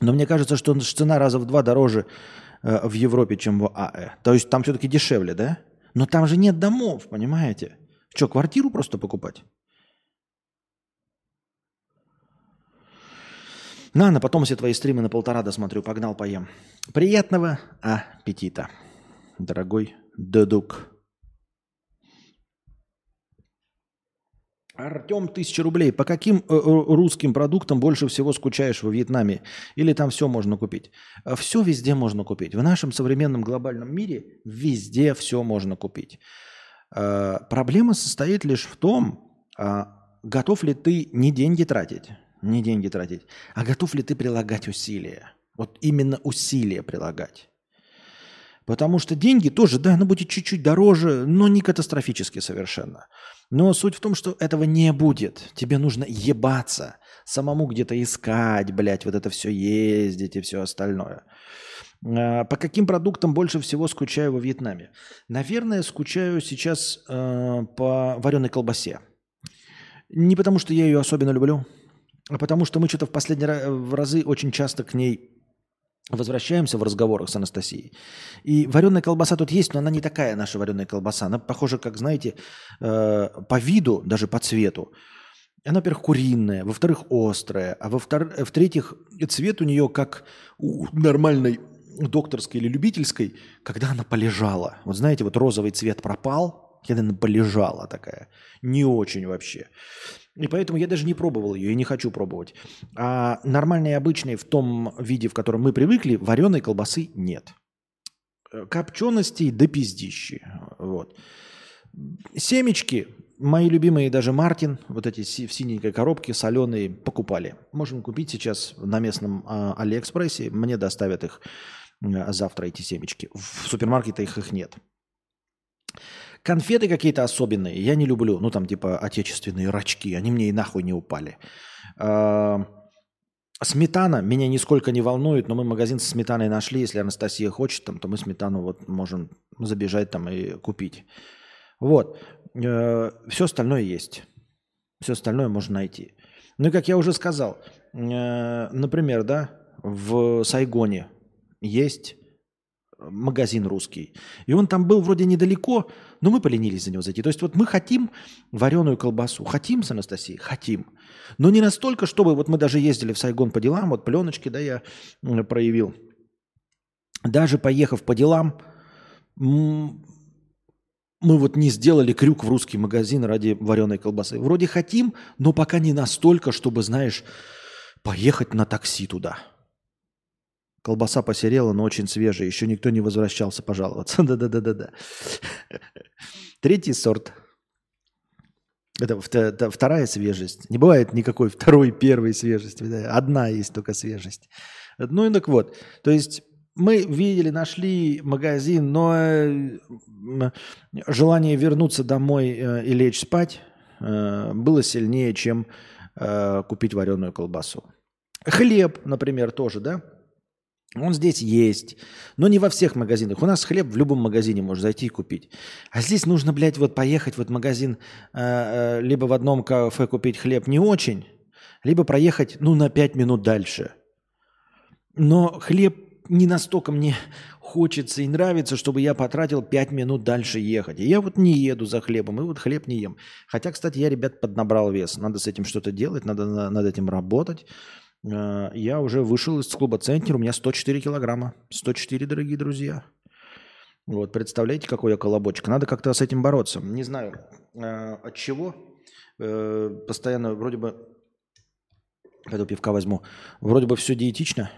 Но мне кажется, что цена раза в два дороже э, в Европе, чем в АЭ. То есть там все-таки дешевле, да? Но там же нет домов, понимаете? Что, квартиру просто покупать? На, на потом все твои стримы на полтора досмотрю. Погнал, поем. Приятного аппетита, дорогой дедук. Артем, тысяча рублей. По каким э, э, русским продуктам больше всего скучаешь во Вьетнаме? Или там все можно купить? Э, все везде можно купить. В нашем современном глобальном мире везде все можно купить. Проблема состоит лишь в том, готов ли ты не деньги тратить, не деньги тратить, а готов ли ты прилагать усилия. Вот именно усилия прилагать. Потому что деньги тоже, да, оно будет чуть-чуть дороже, но не катастрофически совершенно. Но суть в том, что этого не будет. Тебе нужно ебаться, самому где-то искать, блядь, вот это все ездить и все остальное. А, по каким продуктам больше всего скучаю во Вьетнаме? Наверное, скучаю сейчас э, по вареной колбасе. Не потому, что я ее особенно люблю, а потому что мы что-то в последние разы очень часто к ней Возвращаемся в разговорах с Анастасией. И вареная колбаса тут есть, но она не такая наша вареная колбаса. Она похожа, как, знаете, э, по виду, даже по цвету. Она, во-первых, куриная, во-вторых, острая, а во-вторых, в-третьих, цвет у нее как у нормальной докторской или любительской, когда она полежала. Вот знаете, вот розовый цвет пропал, когда она полежала такая. Не очень вообще. И поэтому я даже не пробовал ее и не хочу пробовать. А нормальной обычной в том виде, в котором мы привыкли, вареной колбасы нет. Э, копченостей до пиздищи. Вот. Семечки, мои любимые даже Мартин, вот эти в синенькой коробке соленые, покупали. Можем купить сейчас на местном а, Алиэкспрессе. Мне доставят их завтра, эти семечки. В супермаркетах их нет. Конфеты какие-то особенные я не люблю. Ну, там типа отечественные рачки. Они мне и нахуй не упали. Сметана меня нисколько не волнует, но мы магазин со сметаной нашли. Если Анастасия хочет, там, то мы сметану вот можем забежать там и купить. Вот. Э, все остальное есть. Все остальное можно найти. Ну и как я уже сказал, э, например, да, в Сайгоне есть магазин русский. И он там был вроде недалеко, но мы поленились за него зайти. То есть вот мы хотим вареную колбасу. Хотим с Анастасией? Хотим. Но не настолько, чтобы... Вот мы даже ездили в Сайгон по делам, вот пленочки, да, я проявил. Даже поехав по делам, мы вот не сделали крюк в русский магазин ради вареной колбасы. Вроде хотим, но пока не настолько, чтобы, знаешь, поехать на такси туда. Колбаса посерела, но очень свежая. Еще никто не возвращался пожаловаться. *laughs* Да-да-да-да-да. Третий сорт. Это, это вторая свежесть. Не бывает никакой *laughs* второй, первой свежести. Одна есть только свежесть. Ну и так вот. То есть мы видели, нашли магазин, но э, желание вернуться домой э, и лечь спать э, было сильнее, чем купить вареную колбасу. Хлеб, например, тоже, да? Он здесь есть, но не во всех магазинах. У нас хлеб в любом магазине можно зайти и купить. А здесь нужно, блядь, вот поехать в этот магазин, э, э, либо в одном кафе купить хлеб не очень, либо проехать, ну, на 5 минут дальше. Но хлеб не настолько мне хочется и нравится, чтобы я потратил 5 минут дальше ехать. И я вот не еду за хлебом, и вот хлеб не ем. Хотя, кстати, я, ребят, поднабрал вес. Надо с этим что-то делать, надо над этим работать. Э, я уже вышел из клуба «Центнер», у меня 104 килограмма. 104, дорогие друзья. Вот, представляете, какой я колобочек. Надо как-то с этим бороться. Не знаю, э, от чего. Э, постоянно вроде бы... Пойду пивка возьму. Вроде бы все диетично,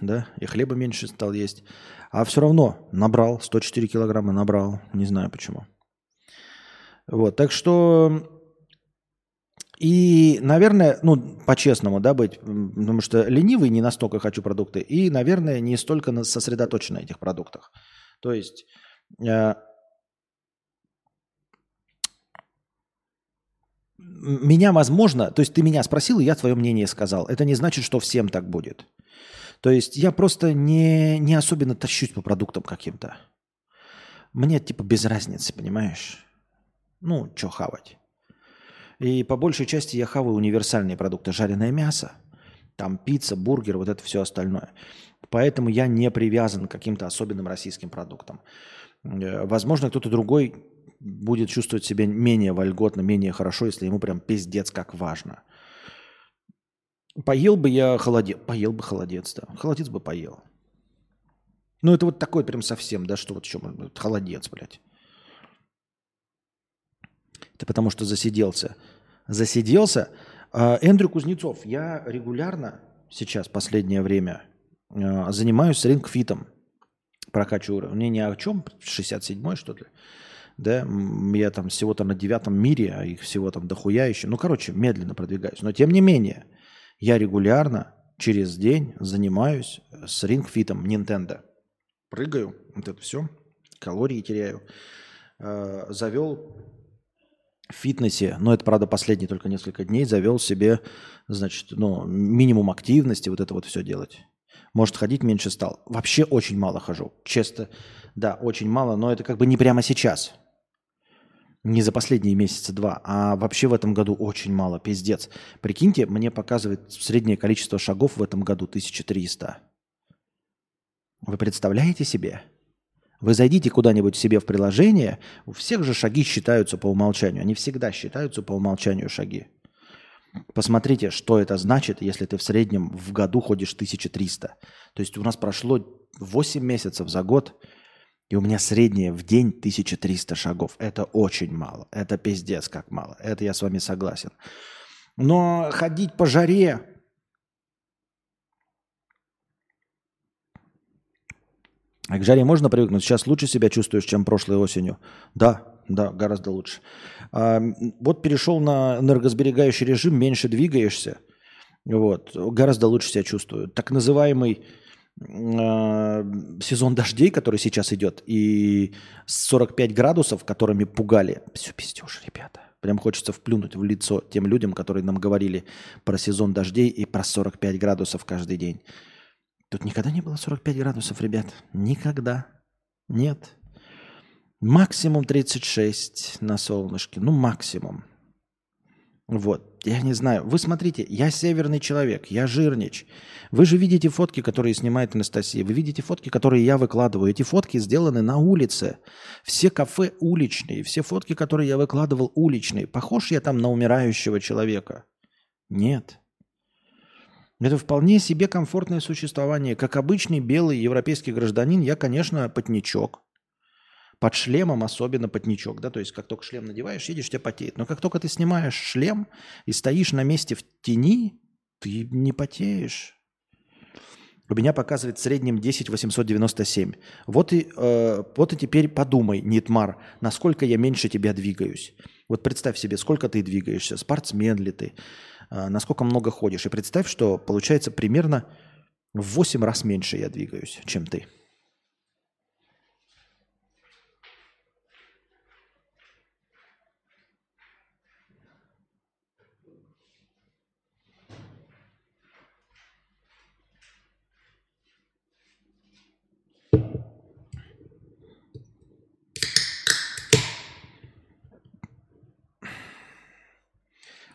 да, и хлеба меньше стал есть. А все равно набрал, 104 килограмма набрал. Не знаю почему. Вот, так что и, наверное, ну, по-честному, да, быть, потому что ленивый не настолько хочу продукты, и, наверное, не столько сосредоточен на этих продуктах. То есть э, меня, возможно, то есть ты меня спросил, и я твое мнение сказал. Это не значит, что всем так будет. То есть я просто не, не особенно тащусь по продуктам каким-то. Мне типа без разницы, понимаешь? Ну, что хавать. И по большей части я хаваю универсальные продукты. Жареное мясо, там пицца, бургер, вот это все остальное. Поэтому я не привязан к каким-то особенным российским продуктам. Э, возможно, кто-то другой будет чувствовать себя менее вольготно, менее хорошо, если ему прям пиздец как важно. Поел бы я холодец, поел бы холодец, да. Холодец бы поел. Ну, это вот такой прям совсем, да, что вот еще быть, холодец, блядь. Это потому что засиделся. Засиделся. А, Эндрю Кузнецов, я регулярно сейчас, последнее время, а, занимаюсь рингфитом. Прокачиваю уровень. ни о чем, 67-й что ли. Да, я там всего-то на девятом мире, а их всего там дохуя еще. Ну, короче, медленно продвигаюсь. Но тем не менее, я регулярно через день занимаюсь с рингфитом Nintendo. Прыгаю, вот это все, калории теряю. А, Завел в фитнесе, но это, правда, последние только несколько дней, завел себе, значит, ну, минимум активности, вот это вот все делать. Может, ходить меньше стал. Вообще очень мало хожу. Честно, да, очень мало, но это как бы не прямо сейчас. Не за последние месяцы два, а вообще в этом году очень мало, пиздец. Прикиньте, мне показывает среднее количество шагов в этом году 1300. Вы представляете себе? Вы зайдите куда-нибудь себе в приложение, у всех же шаги считаются по умолчанию. Они всегда считаются по умолчанию шаги. Посмотрите, что это значит, если ты в среднем в году ходишь 1300. То есть у нас прошло 8 месяцев за год, и у меня среднее в день 1300 шагов. Это очень мало. Это пиздец как мало. Это я с вами согласен. Но ходить по жаре, А к жаре можно привыкнуть? Сейчас лучше себя чувствуешь, чем прошлой осенью? Да, да, гораздо лучше. А, вот перешел на энергосберегающий режим, меньше двигаешься. Вот, гораздо лучше себя чувствую. Так называемый э, сезон дождей, который сейчас идет, и 45 градусов, которыми пугали. Все пиздешь, ребята. Прям хочется вплюнуть в лицо тем людям, которые нам говорили про сезон дождей и про 45 градусов каждый день. Тут никогда не было 45 градусов, ребят. Никогда. Нет. Максимум 36 на солнышке. Ну, максимум. Вот, я не знаю. Вы смотрите, я северный человек, я жирнич. Вы же видите фотки, которые снимает Анастасия. Вы видите фотки, которые я выкладываю. Эти фотки сделаны на улице. Все кафе уличные. Все фотки, которые я выкладывал, уличные. Похож я там на умирающего человека? Нет. Это вполне себе комфортное существование. Как обычный белый европейский гражданин, я, конечно, потничок. Под шлемом особенно потничок, да, то есть как только шлем надеваешь, едешь, тебя потеет. Но как только ты снимаешь шлем и стоишь на месте в тени, ты не потеешь. У меня показывает в среднем 10 897. Вот и, э, вот и теперь подумай, Нитмар, насколько я меньше тебя двигаюсь. Вот представь себе, сколько ты двигаешься, спортсмен ли ты, насколько много ходишь. И представь, что получается примерно в 8 раз меньше я двигаюсь, чем ты.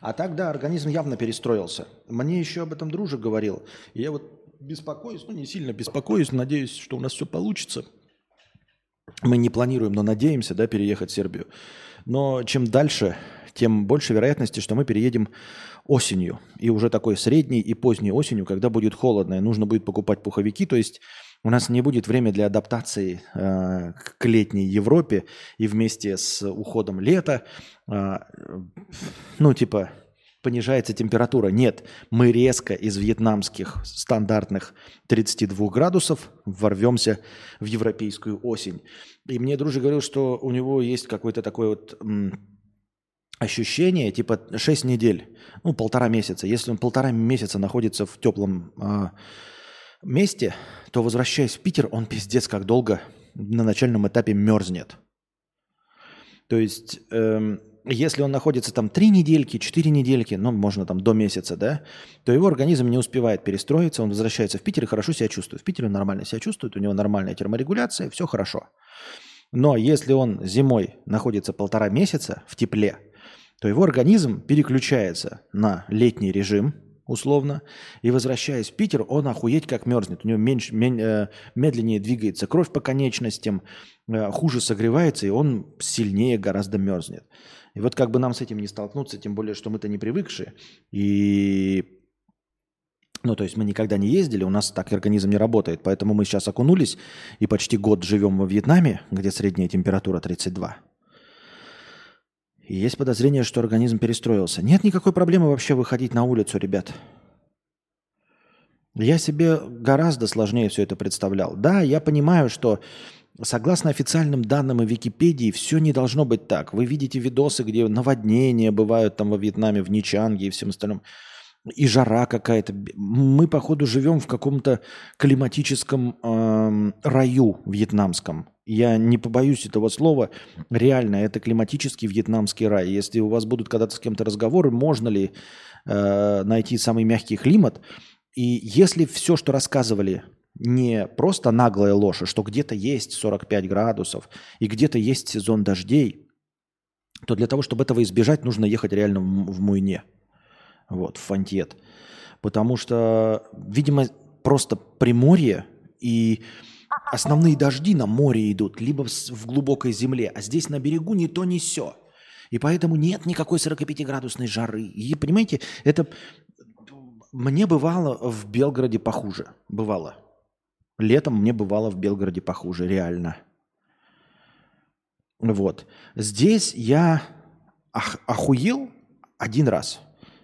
А так, да, организм явно перестроился. Мне еще об этом дружи говорил. Я вот беспокоюсь, ну не сильно беспокоюсь, надеюсь, что у нас все получится. Мы не планируем, но надеемся, да, переехать в Сербию. Но чем дальше, тем больше вероятности, что мы переедем осенью. И уже такой средней и поздней осенью, когда будет холодно, и нужно будет покупать пуховики. То есть у нас не будет времени для адаптации э, к летней Европе, и вместе с уходом лета, э, ну, типа, понижается температура. Нет, мы резко из вьетнамских стандартных 32 градусов ворвемся в европейскую осень. И мне дружи говорил, что у него есть какое-то такое вот ощущение, типа 6 недель, ну, полтора месяца. Если он полтора месяца находится в теплом э, месте, то, возвращаясь в Питер, он пиздец как долго на начальном этапе мерзнет. То есть, эм, если он находится там три недельки, четыре недельки, ну, можно там до месяца, да, то его организм не успевает перестроиться, он возвращается в Питер и хорошо себя чувствует. В Питере он нормально себя чувствует, у него нормальная терморегуляция, все хорошо. Но если он зимой находится полтора месяца в тепле, то его организм переключается на летний режим, условно, и возвращаясь в Питер, он охуеть как мерзнет. У него меньше, мень, э, медленнее двигается кровь по конечностям, э, хуже согревается, и он сильнее гораздо мерзнет. И вот как бы нам с этим не столкнуться, тем более, что мы-то не привыкшие, и ну, то есть мы никогда не ездили, у нас так организм не работает, поэтому мы сейчас окунулись и почти год живем во Вьетнаме, где средняя температура 32. И есть подозрение, что организм перестроился. Нет никакой проблемы вообще выходить на улицу, ребят. Я себе гораздо сложнее все это представлял. Да, я понимаю, что согласно официальным данным и Википедии, все не должно быть так. Вы видите видосы, где наводнения бывают там во Вьетнаме, в Ничанге и всем остальном. И жара какая-то. Мы, походу, живем в каком-то климатическом э, раю вьетнамском. Я не побоюсь этого слова. Реально, это климатический вьетнамский рай. Если у вас будут когда-то с кем-то разговоры, можно ли э, найти самый мягкий климат. И если все, что рассказывали, не просто наглая ложь, а что где-то есть 45 градусов и где-то есть сезон дождей, то для того, чтобы этого избежать, нужно ехать реально в Муйне, вот, в Фантьет. Потому что, видимо, просто приморье и основные дожди на море идут, либо в глубокой земле, а здесь на берегу ни то, ни сё. И поэтому нет никакой 45-градусной жары. И, понимаете, это... Мне бывало в Белгороде похуже. Бывало. Летом мне бывало в Белгороде похуже, реально. Вот. Здесь я ох- охуел один раз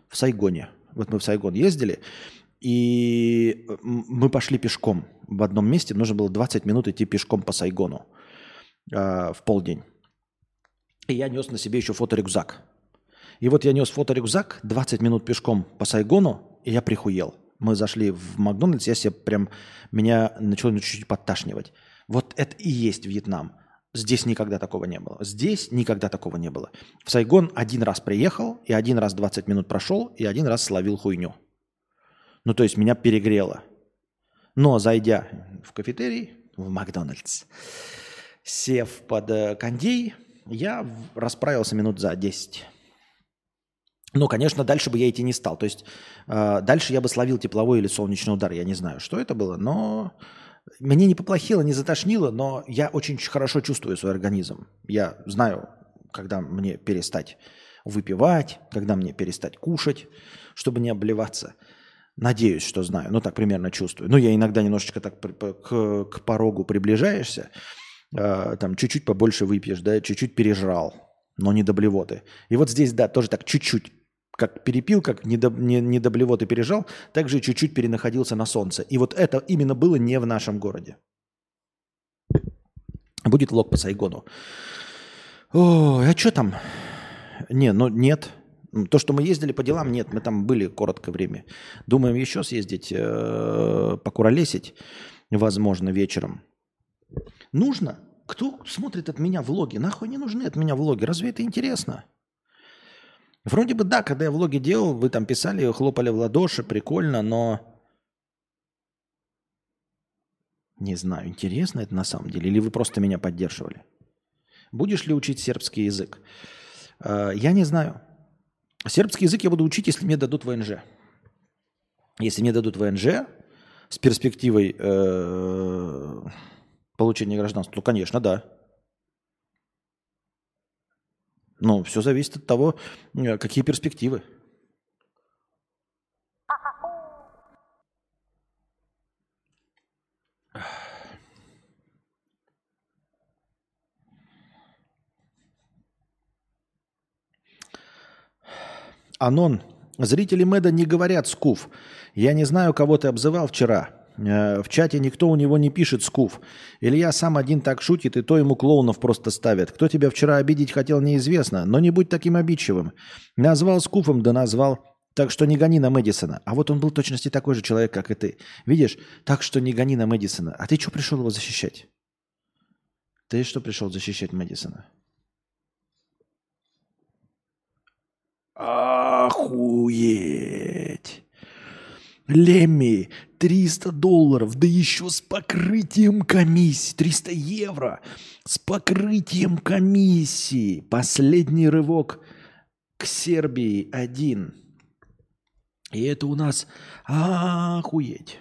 в Сайгоне. Вот мы в Сайгон ездили, и мы пошли пешком в одном месте. Нужно было 20 минут идти пешком по Сайгону э, в полдень. И я нес на себе еще фоторюкзак. И вот я нес фоторюкзак 20 минут пешком по Сайгону, и я прихуел. Мы зашли в Макдональдс, я себе прям, меня начало чуть-чуть подташнивать. Вот это и есть Вьетнам. Здесь никогда такого не было. Здесь никогда такого не было. В Сайгон один раз приехал, и один раз 20 минут прошел, и один раз словил хуйню. Ну, то есть меня перегрело. Но зайдя в кафетерий, в Макдональдс, сев под э, кондей, я расправился минут за 10. Ну, конечно, дальше бы я идти не стал. То есть э, дальше я бы словил тепловой или солнечный удар. Я не знаю, что это было, но мне не поплохело, не затошнило, но я очень хорошо чувствую свой организм. Я знаю, когда мне перестать выпивать, когда мне перестать кушать, чтобы не обливаться. Надеюсь, что знаю, ну так примерно чувствую. Ну, я иногда немножечко так к, к порогу приближаешься, э, там чуть-чуть побольше выпьешь, да, чуть-чуть пережрал, но не до блевоты. И вот здесь, да, тоже так чуть-чуть как перепил, как не до, не, не до блевоты пережал, так же чуть-чуть перенаходился на солнце. И вот это именно было не в нашем городе. Будет влог по Сайгону. О, а что там? Не, ну нет. То, что мы ездили по делам, нет, мы там были короткое время. Думаем еще съездить, э, покуролесить, возможно, вечером. Нужно? Кто смотрит от меня влоги? Нахуй не нужны от меня влоги? Разве это интересно? Вроде бы да, когда я влоги делал, вы там писали, хлопали в ладоши, прикольно, но... Не знаю, интересно это на самом деле, или вы просто меня поддерживали? Будешь ли учить сербский язык? Э, я не знаю. Сербский язык я буду учить, если мне дадут ВНЖ. Если мне дадут ВНЖ с перспективой э, получения гражданства, то, конечно, да. Ну, все зависит от того, э, какие перспективы. Анон. Зрители Мэда не говорят скуф. Я не знаю, кого ты обзывал вчера. Э, в чате никто у него не пишет скуф. Илья сам один так шутит, и то ему клоунов просто ставят. Кто тебя вчера обидеть хотел, неизвестно, но не будь таким обидчивым. Назвал скуфом, да назвал. Так что не гони на Мэдисона. А вот он был точности такой же человек, как и ты. Видишь? Так что не гони на Мэдисона. А ты что пришел его защищать? Ты что пришел защищать Мэдисона? Охуеть! Лемми, 300 долларов, да еще с покрытием комиссии, 300 евро, с покрытием комиссии. Последний рывок к Сербии один. И это у нас охуеть.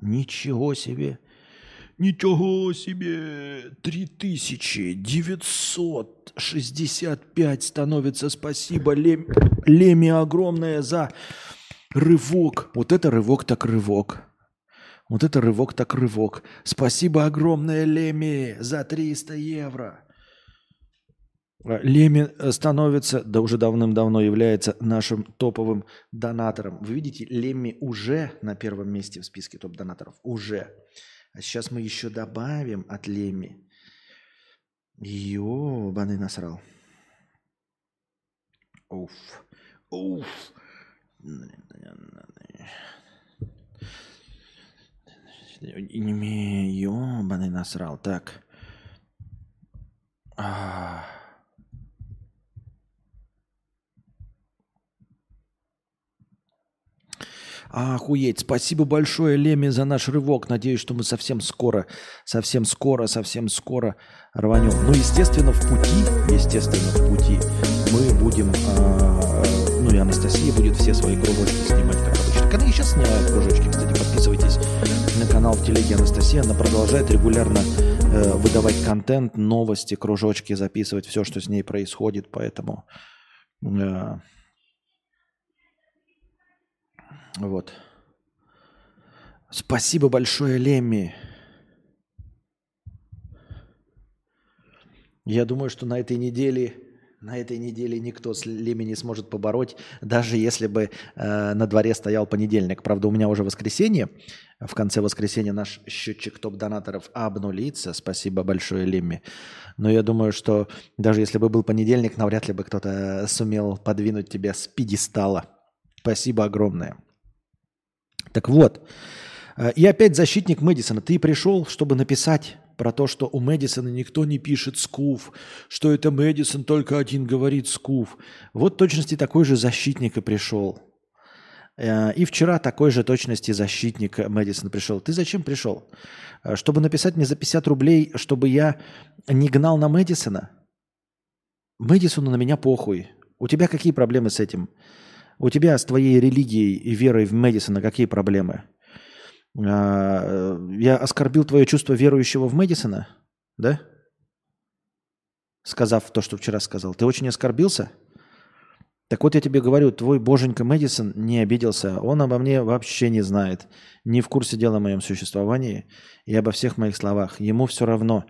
Ничего себе. Ничего себе! 3965 становится. Спасибо, Лем... Леми, огромное за Рывок. Вот это рывок так рывок. Вот это рывок так рывок. Спасибо огромное, Леми, за 300 евро. А, Леми э, становится, да уже давным-давно является нашим топовым донатором. Вы видите, Леми уже на первом месте в списке топ-донаторов. Уже. А сейчас мы еще добавим от Леми. Ёбаный насрал. Уф. Уф. Ёбаный насрал. Так. А. Охуеть. Спасибо большое, Леми, за наш рывок. Надеюсь, что мы совсем скоро, совсем скоро, совсем скоро рванем. Ну, естественно, в пути, естественно, в пути мы будем а, ну и Анастасия будет все свои кружочки снимать, как обычно. Когда я сейчас снимаю кружочки, кстати, подписывайтесь на канал в телеге Анастасия. Она продолжает регулярно э, выдавать контент, новости, кружочки, записывать все, что с ней происходит. Поэтому э, вот. Спасибо большое, Лемми. Я думаю, что на этой неделе на этой неделе никто с Леми не сможет побороть, даже если бы э, на дворе стоял понедельник. Правда, у меня уже воскресенье. В конце воскресенья наш счетчик топ-донаторов обнулится. Спасибо большое, Лемми. Но я думаю, что даже если бы был понедельник, навряд ли бы кто-то сумел подвинуть тебя с пьедестала. Спасибо огромное. Так вот, э, и опять защитник Мэдисона. Ты пришел, чтобы написать про то, что у Мэдисона никто не пишет скуф, что это Мэдисон только один говорит скуф. Вот точности такой же защитник и пришел. Э, и вчера такой же точности защитник Мэдисон пришел. Ты зачем пришел? Э, чтобы написать мне за 50 рублей, чтобы я не гнал на Мэдисона? Мэдисону на меня похуй. У тебя какие проблемы с этим? У тебя с твоей религией и верой в Мэдисона какие проблемы? А, я оскорбил твое чувство верующего в Мэдисона? Да? Сказав то, что вчера сказал. Ты очень оскорбился? Так вот я тебе говорю, твой боженька Мэдисон не обиделся. Он обо мне вообще не знает. Не в курсе дела о моем существовании и обо всех моих словах. Ему все равно.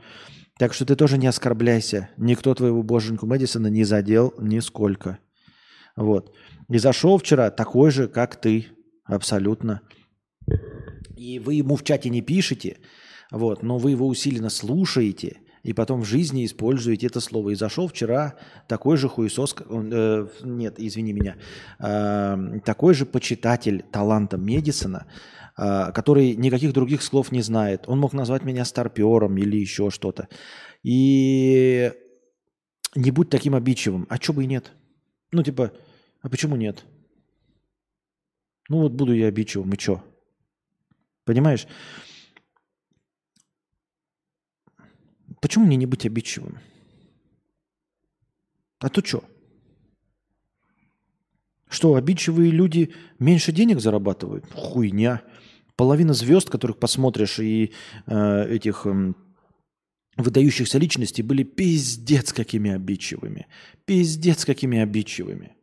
Так что ты тоже не оскорбляйся. Никто твоего боженьку Мэдисона не задел нисколько. Вот. И зашел вчера такой же, как ты. Абсолютно. И вы ему в чате не пишете, вот, но вы его усиленно слушаете, и потом в жизни используете это слово. И зашел вчера такой же хуесос, э, нет, извини меня, э, такой же почитатель таланта Медисона, а, который никаких других слов не знает. Он мог назвать меня старпером или еще что-то. И не будь таким обидчивым. А что бы и нет? Ну, типа, а почему нет? Ну, вот буду я обидчивым, и что? Понимаешь? Почему мне не быть обидчивым? А то что? Что, обидчивые люди меньше денег зарабатывают? Хуйня. Половина звезд, которых посмотришь, и э, этих э, выдающихся личностей были пиздец какими обидчивыми. Пиздец какими обидчивыми.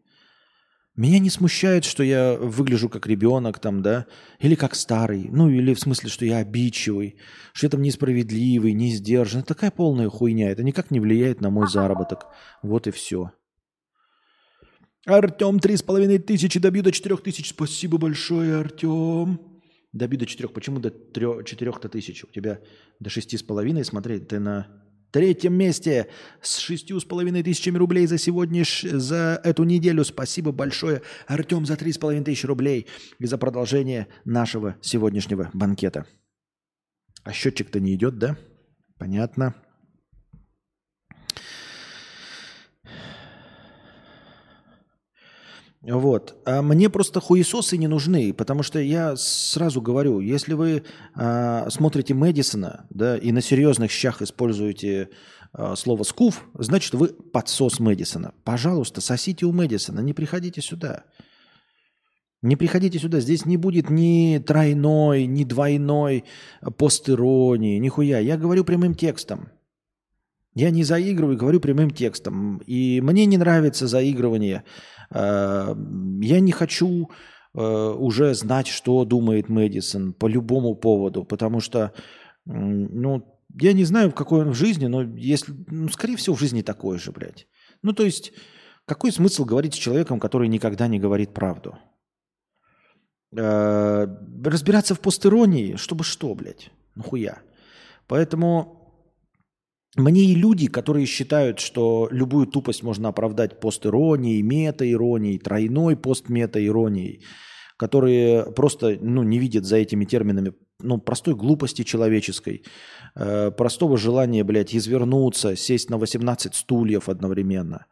Меня не смущает, что я выгляжу как ребенок там, да, или как старый, ну или в смысле, что я обидчивый, что я там несправедливый, не сдержанный. Такая полная хуйня, это никак не влияет на мой заработок. Вот и все. Артем, три с половиной тысячи, добью до четырех тысяч. Спасибо большое, Артем. Добью до четырех. Почему до четырех-то тысяч? У тебя до шести с половиной, смотри, ты на третьем месте с шестью с половиной тысячами рублей за сегодня, за эту неделю. Спасибо большое, Артем, за три с половиной тысячи рублей и за продолжение нашего сегодняшнего банкета. А счетчик-то не идет, да? Понятно. Вот. А мне просто хуесосы не нужны, потому что я сразу говорю, если вы а, смотрите Мэдисона, да, и на серьезных щах используете а, слово «скуф», значит, вы подсос Мэдисона. Пожалуйста, сосите у Мэдисона, не приходите сюда. Не приходите сюда, здесь не будет ни тройной, ни двойной постиронии, нихуя. Я говорю прямым текстом. Я не заигрываю, говорю прямым текстом. И мне не нравится заигрывание Э, я не хочу э, уже знать, что думает Мэдисон по любому поводу, потому что, ну, я не знаю, в какой он в жизни, но если, ну, скорее всего, в жизни такой же, блядь. Ну, то есть, какой смысл говорить с человеком, который никогда не говорит правду? Э, разбираться в постеронии, чтобы что, блядь? Нахуя? Поэтому мне и люди, которые считают, что любую тупость можно оправдать постиронией, мета-иронией, тройной постмета-иронией, которые просто ну, не видят за этими терминами ну, простой глупости человеческой, э, простого желания, блядь, извернуться, сесть на 18 стульев одновременно.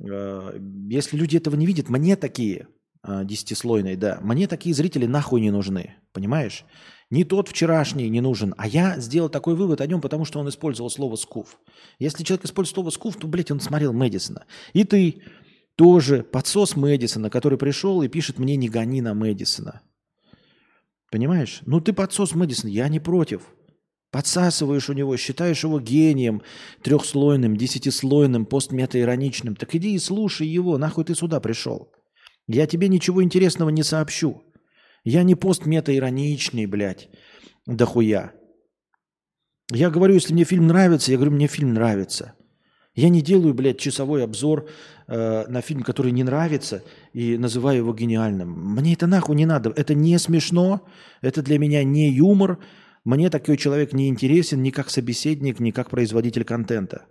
Э, если люди этого не видят, мне такие, э, десятислойные, да, мне такие зрители нахуй не нужны, понимаешь? Не тот вчерашний не нужен, а я сделал такой вывод о нем, потому что он использовал слово «скуф». Если человек использует слово «скуф», то, блядь, он смотрел Мэдисона. И ты тоже подсос Мэдисона, который пришел и пишет мне «не гони на Мэдисона». Понимаешь? Ну ты подсос Мэдисона, я не против. Подсасываешь у него, считаешь его гением, трехслойным, десятислойным, постметаироничным. Так иди и слушай его, нахуй ты сюда пришел. Я тебе ничего интересного не сообщу. Я не постмета-ироничный, блядь, дохуя. Я говорю, если мне фильм нравится, я говорю, мне фильм нравится. Я не делаю, блядь, часовой обзор э, на фильм, который не нравится, и называю его гениальным. Мне это нахуй не надо. Это не смешно, это для меня не юмор. Мне такой человек не интересен ни как собеседник, ни как производитель контента.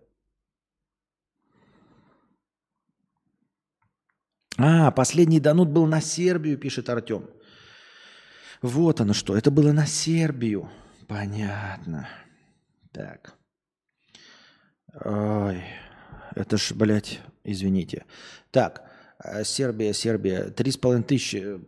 А, последний донут был на Сербию, пишет Артем. Вот оно что. Это было на Сербию. Понятно. Так. Ой, это ж, блядь, извините. Так, э, Сербия, Сербия. Три с половиной тысячи.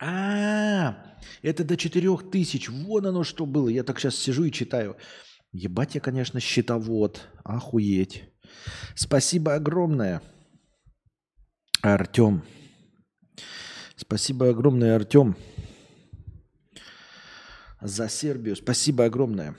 А, это до четырех тысяч. Вон оно что было. Я так сейчас сижу и читаю. Ебать я, конечно, счетовод. Охуеть. Спасибо огромное, Артем. Спасибо огромное, Артем, за Сербию. Спасибо огромное.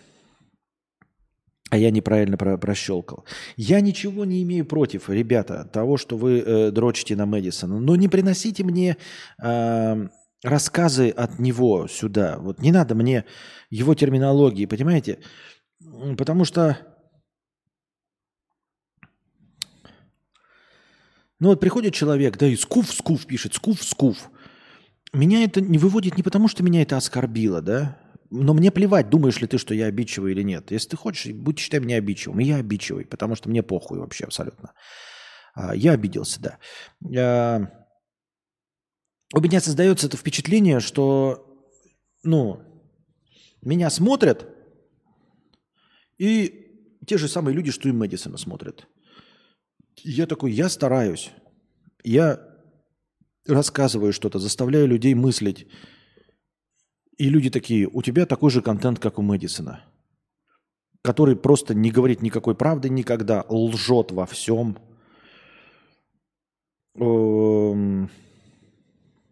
А я неправильно про прощелкал. Я ничего не имею против, ребята, того, что вы э, дрочите на Мэдисона. Но не приносите мне э, рассказы от него сюда. Вот не надо мне его терминологии, понимаете? Потому что Ну вот приходит человек, да, и скуф, скуф пишет, скуф, скуф. Меня это не выводит не потому, что меня это оскорбило, да, но мне плевать, думаешь ли ты, что я обидчивый или нет. Если ты хочешь, будь считай меня обидчивым. И я обидчивый, потому что мне похуй вообще абсолютно. А, я обиделся, да. А, у меня создается это впечатление, что, ну, меня смотрят, и те же самые люди, что и Мэдисона смотрят. Я такой, я стараюсь. Я рассказываю что-то, заставляю людей мыслить. И люди такие, у тебя такой же контент, как у Мэдисона. Который просто не говорит никакой правды никогда, лжет во всем. Эм,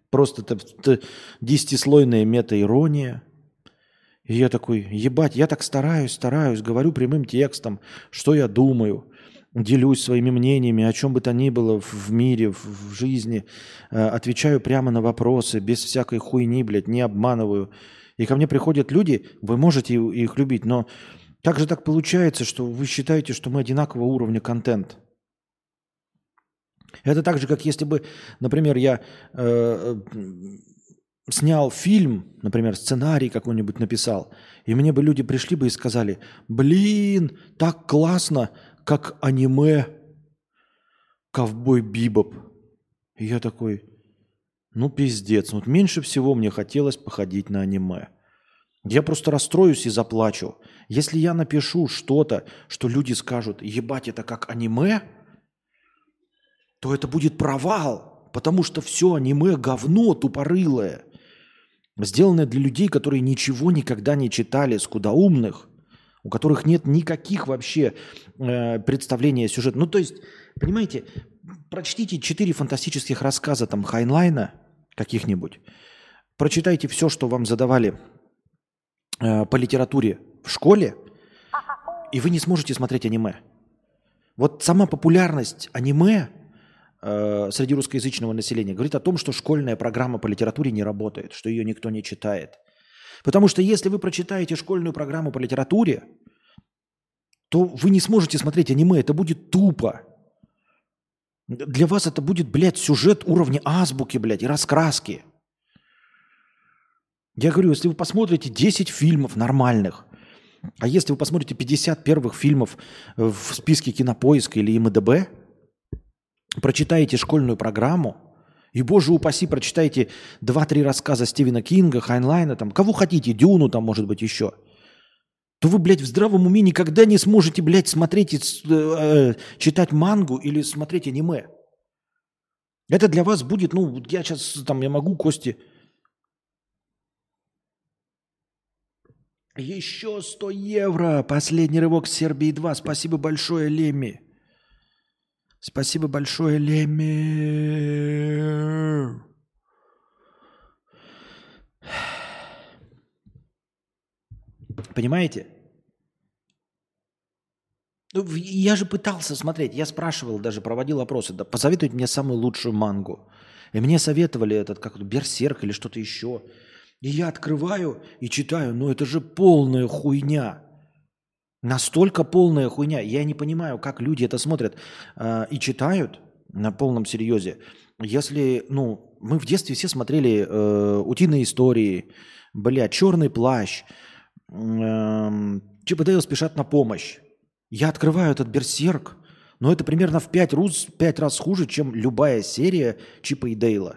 просто это десятислойная мета-ирония. И я такой, ебать, я так стараюсь, стараюсь, говорю прямым текстом, что я думаю делюсь своими мнениями, о чем бы то ни было в мире, в жизни, э, отвечаю прямо на вопросы, без всякой хуйни, блядь, не обманываю. И ко мне приходят люди, вы можете их любить, но как же так получается, что вы считаете, что мы одинакового уровня контент? Это так же, как если бы, например, я э, снял фильм, например, сценарий какой-нибудь написал, и мне бы люди пришли бы и сказали, блин, так классно, как аниме «Ковбой Бибоп». И я такой, ну пиздец, вот меньше всего мне хотелось походить на аниме. Я просто расстроюсь и заплачу. Если я напишу что-то, что люди скажут, ебать, это как аниме, то это будет провал, потому что все аниме говно тупорылое, сделанное для людей, которые ничего никогда не читали, скудоумных – у которых нет никаких вообще э, представлений о сюжете. Ну, то есть, понимаете, прочтите четыре фантастических рассказа там Хайнлайна каких-нибудь, прочитайте все, что вам задавали э, по литературе в школе, и вы не сможете смотреть аниме. Вот сама популярность аниме э, среди русскоязычного населения говорит о том, что школьная программа по литературе не работает, что ее никто не читает – Потому что если вы прочитаете школьную программу по литературе, то вы не сможете смотреть аниме, это будет тупо. Для вас это будет, блядь, сюжет уровня азбуки, блядь, и раскраски. Я говорю, если вы посмотрите 10 фильмов нормальных, а если вы посмотрите 50 первых фильмов в списке Кинопоиска или МДБ, прочитаете школьную программу, и, боже упаси, прочитайте два-три рассказа Стивена Кинга, Хайнлайна, там, кого хотите, Дюну там, может быть, еще. То вы, блядь, в здравом уме никогда не сможете, блядь, смотреть, и, э, читать мангу или смотреть аниме. Это для вас будет, ну, я сейчас, там, я могу, Кости, Еще 100 евро. Последний рывок Сербии 2. Спасибо большое, Леми. Спасибо большое, Леми. Понимаете? Ну, я же пытался смотреть, я спрашивал, даже проводил опросы, да, посоветуйте мне самую лучшую мангу. И мне советовали этот, как Берсерк или что-то еще. И я открываю и читаю, ну это же полная хуйня. Настолько полная хуйня. Я не понимаю, как люди это смотрят э, и читают на полном серьезе. Если, ну, мы в детстве все смотрели э, утиные истории, бля, черный плащ, э, Чип и спешат на помощь. Я открываю этот берсерк, но это примерно в 5, раз, 5 раз хуже, чем любая серия Чипа и Дейла.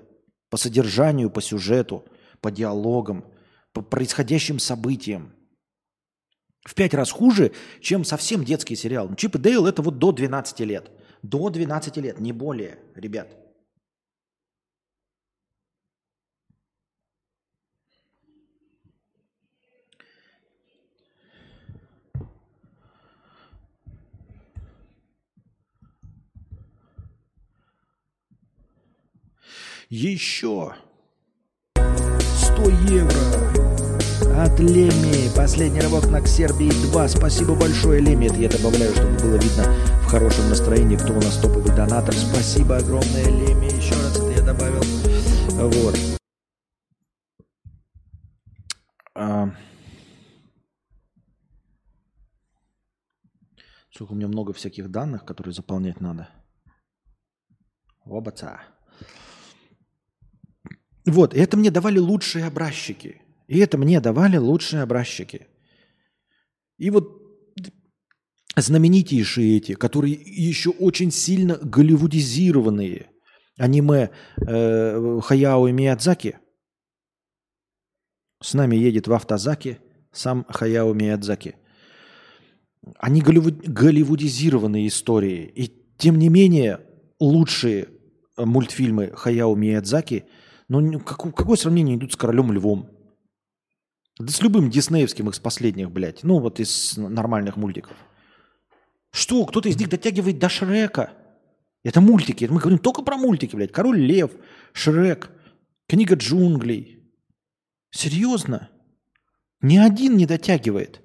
По содержанию, по сюжету, по диалогам, по происходящим событиям. В пять раз хуже, чем совсем детский сериал. Чип и Дейл это вот до 12 лет. До 12 лет, не более, ребят. Еще 100 евро от Леми. Последний рывок на Сербии 2. Спасибо большое, Леми. Это я добавляю, чтобы было видно в хорошем настроении, кто у нас топовый донатор. Спасибо огромное, Леми. Еще раз это я добавил. Вот. А... Сколько у меня много всяких данных, которые заполнять надо. Обаца. Вот, и это мне давали лучшие образчики. И это мне давали лучшие образчики. И вот знаменитейшие эти, которые еще очень сильно голливудизированные аниме э, Хаяо и Миядзаки. С нами едет в автозаке сам Хаяо Миядзаки. Они голливуд, голливудизированные истории. И тем не менее лучшие мультфильмы Хаяо Миядзаки – ну, как, какое сравнение идут с королем львом? Да с любым диснеевским из последних, блядь. Ну, вот из нормальных мультиков. Что, кто-то из них дотягивает до Шрека? Это мультики. Мы говорим только про мультики, блядь. Король Лев, Шрек, Книга джунглей. Серьезно? Ни один не дотягивает.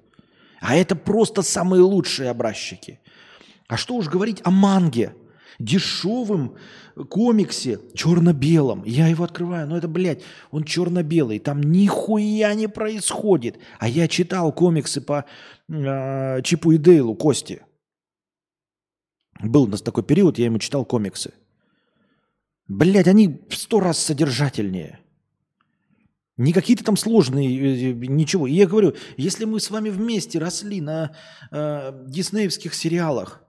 А это просто самые лучшие образчики. А что уж говорить о манге – дешевым комиксе черно-белом. Я его открываю, но это, блядь, он черно-белый, там нихуя не происходит. А я читал комиксы по э, Чипу и Дейлу, Кости. Был у нас такой период, я ему читал комиксы. Блядь, они в сто раз содержательнее. Не какие-то там сложные, э, ничего. И я говорю, если мы с вами вместе росли на э, диснеевских сериалах,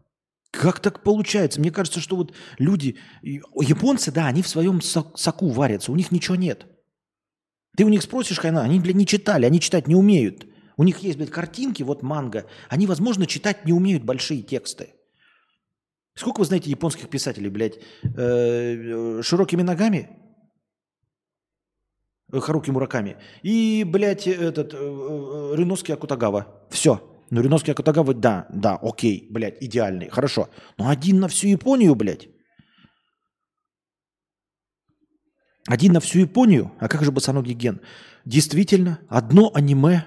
как так получается? Мне кажется, что вот люди, японцы, да, они в своем соку варятся, у них ничего нет. Ты у них спросишь, Хайна, они, блядь, не читали, они читать не умеют. У них есть, блядь, картинки, вот манга. Они, возможно, читать не умеют большие тексты. Сколько вы знаете японских писателей, блядь, э, широкими ногами? Э, Харуки Мураками. И, блядь, этот, э, Рыноски Акутагава. Все. Ну, Риновский Акутагава, да, да, окей, блядь, идеальный, хорошо. Но один на всю Японию, блядь. Один на всю Японию? А как же босоногий ген? Действительно, одно аниме,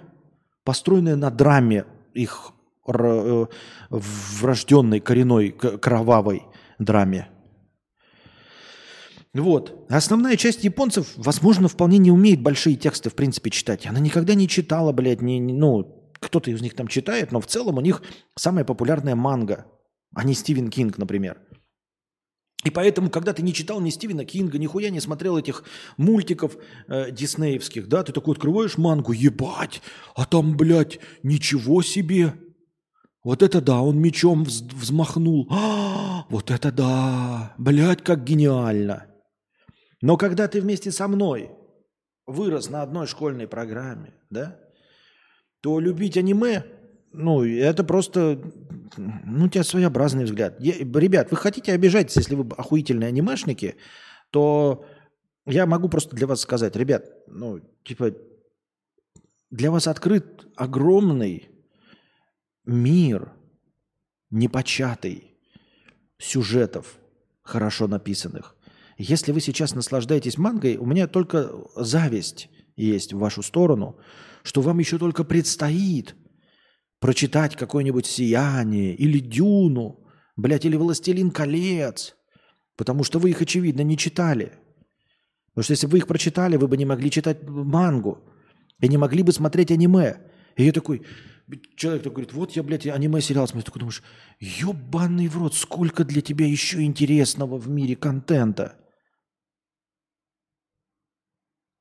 построенное на драме их э, врожденной, коренной, кровавой драме. Вот. Основная часть японцев, возможно, вполне не умеет большие тексты, в принципе, читать. Она никогда не читала, блядь, не, ну, кто-то из них там читает, но в целом у них самая популярная манга, а не Стивен Кинг, например. И поэтому, когда ты не читал ни Стивена Кинга, нихуя не смотрел этих мультиков э, диснеевских, да, ты такой открываешь мангу, ебать, а там, блядь, ничего себе. Вот это да, он мечом вз взмахнул. А, вот это да, блядь, как гениально. Но когда ты вместе со мной вырос на одной школьной программе, да, то любить аниме, ну, это просто, ну, у тебя своеобразный взгляд. Я, ребят, вы хотите обижать, если вы охуительные анимешники, то я могу просто для вас сказать, ребят, ну, типа, для вас открыт огромный мир непочатый сюжетов, хорошо написанных. Если вы сейчас наслаждаетесь мангой, у меня только зависть есть в вашу сторону – что вам еще только предстоит прочитать какое-нибудь «Сияние» или «Дюну», блядь, или «Властелин колец», потому что вы их, очевидно, не читали. Потому что если бы вы их прочитали, вы бы не могли читать мангу и не могли бы смотреть аниме. И я такой, человек такой говорит, вот я, блядь, аниме-сериал смотрю. Ты такой думаешь, ебаный в рот, сколько для тебя еще интересного в мире контента.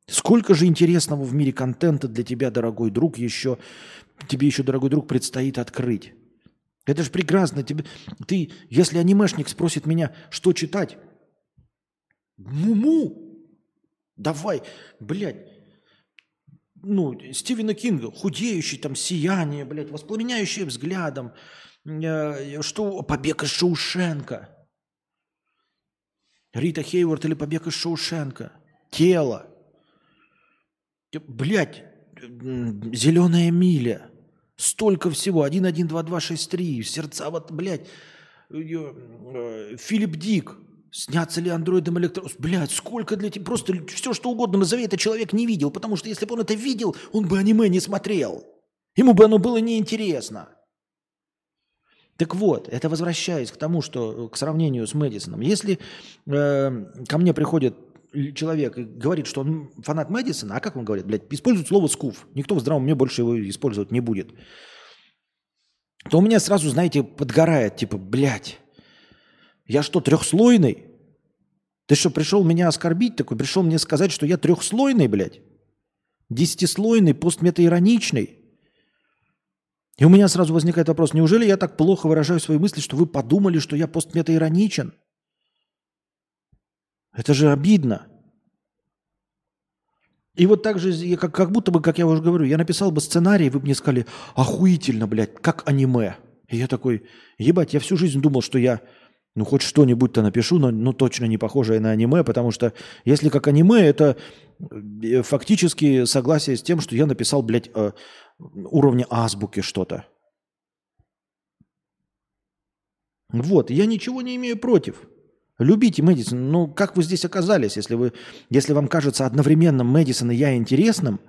Сколько же интересного в мире контента для тебя, дорогой друг, еще тебе еще, дорогой друг, предстоит открыть. Это же прекрасно. Тебе, ты, если анимешник спросит меня, что читать, муму, давай, блядь, ну, Стивена Кинга, худеющий, там, сияние, блядь, воспламеняющий взглядом, э, что побег из Шоушенка. Рита Хейворд или побег из Шоушенка. Тело. Блядь, зеленая миля. Столько всего. 1, 1, 2, 2, 6, 3. Сердца, вот, блядь. Э, Филипп Дик. Снятся ли андроидом электро... Блядь, сколько для тебя... Просто все, что угодно назови, это человек не видел. Потому что если бы он это видел, он бы аниме не смотрел. Ему бы оно было неинтересно. Так вот, это возвращаясь к тому, что к сравнению с Мэдисоном. Если э, ко мне приходит человек говорит, что он фанат Мэдисона, а как он говорит, блядь, использует слово «скуф», никто в здравом уме больше его использовать не будет, то у меня сразу, знаете, подгорает, типа, блядь, я что, трехслойный? Ты что, пришел меня оскорбить такой? Пришел мне сказать, что я трехслойный, блядь? Десятислойный, постметаироничный? И у меня сразу возникает вопрос, неужели я так плохо выражаю свои мысли, что вы подумали, что я постметаироничен? Это же обидно. И вот так же, как, как будто бы, как я уже говорю, я написал бы сценарий, вы бы мне сказали, охуительно, блядь, как аниме. И я такой, ебать, я всю жизнь думал, что я, ну, хоть что-нибудь-то напишу, но ну, точно не похожее на аниме, потому что если как аниме, это э, фактически согласие с тем, что я написал, блядь, э, уровня азбуки что-то. Вот, я ничего не имею против. Любите Мэдисон. Ну, как вы здесь оказались, если, вы, если вам кажется одновременно Мэдисон и я интересным?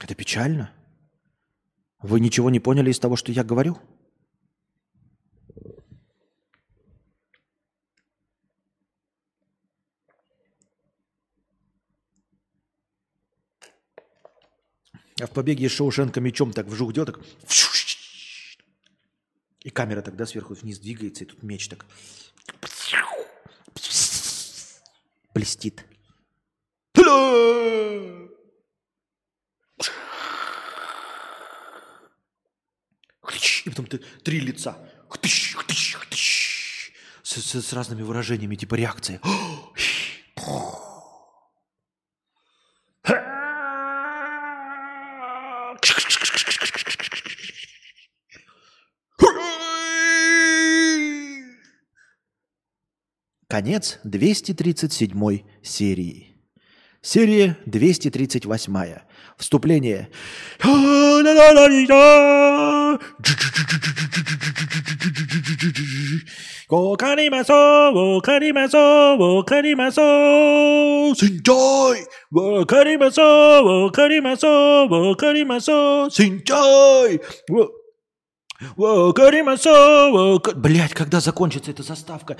Это печально. Вы ничего не поняли из того, что я говорю? А в побеге из Шоушенка мечом так вжух так и камера тогда сверху вниз двигается, и тут меч так блестит. И потом ты три лица. С, с, с разными выражениями, типа реакции. Конец 237 серии. Серия 238. Вступление. Синчай! Синчай! Блять, когда закончится эта заставка?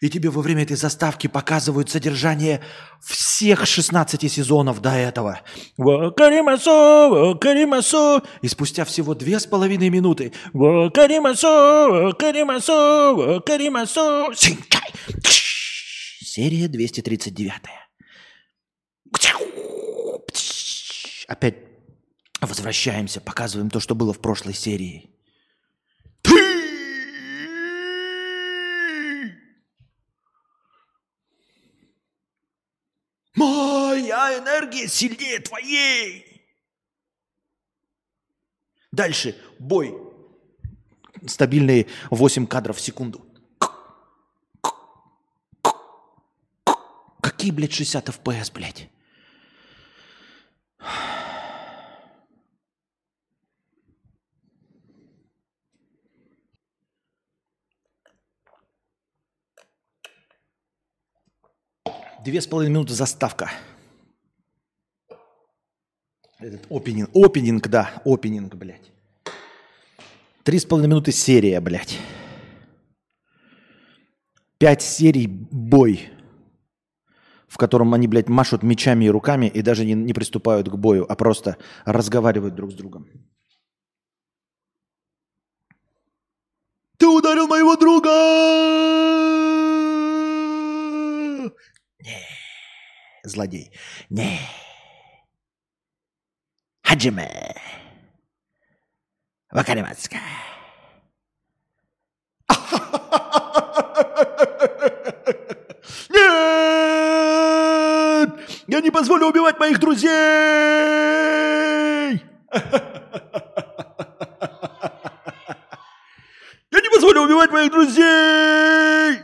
И тебе во время этой заставки показывают содержание всех 16 сезонов до этого. И спустя всего две с половиной минуты. Синчай! Серия 239. Опять возвращаемся, показываем то, что было в прошлой серии. Моя энергия сильнее твоей. Дальше бой. Стабильные 8 кадров в секунду. Какие, блядь, 60 FPS, блядь? Две с половиной минуты заставка. Этот опенинг, опенинг, да, опенинг, блядь. Три с половиной минуты серия, блядь. Пять серий бой в котором они, блядь, машут мечами и руками и даже не, не приступают к бою, а просто разговаривают друг с другом. Ты ударил моего друга! Не, злодей. Не. Хаджиме. Вакаримацка. Я не позволю убивать моих друзей! Я не позволю убивать моих друзей!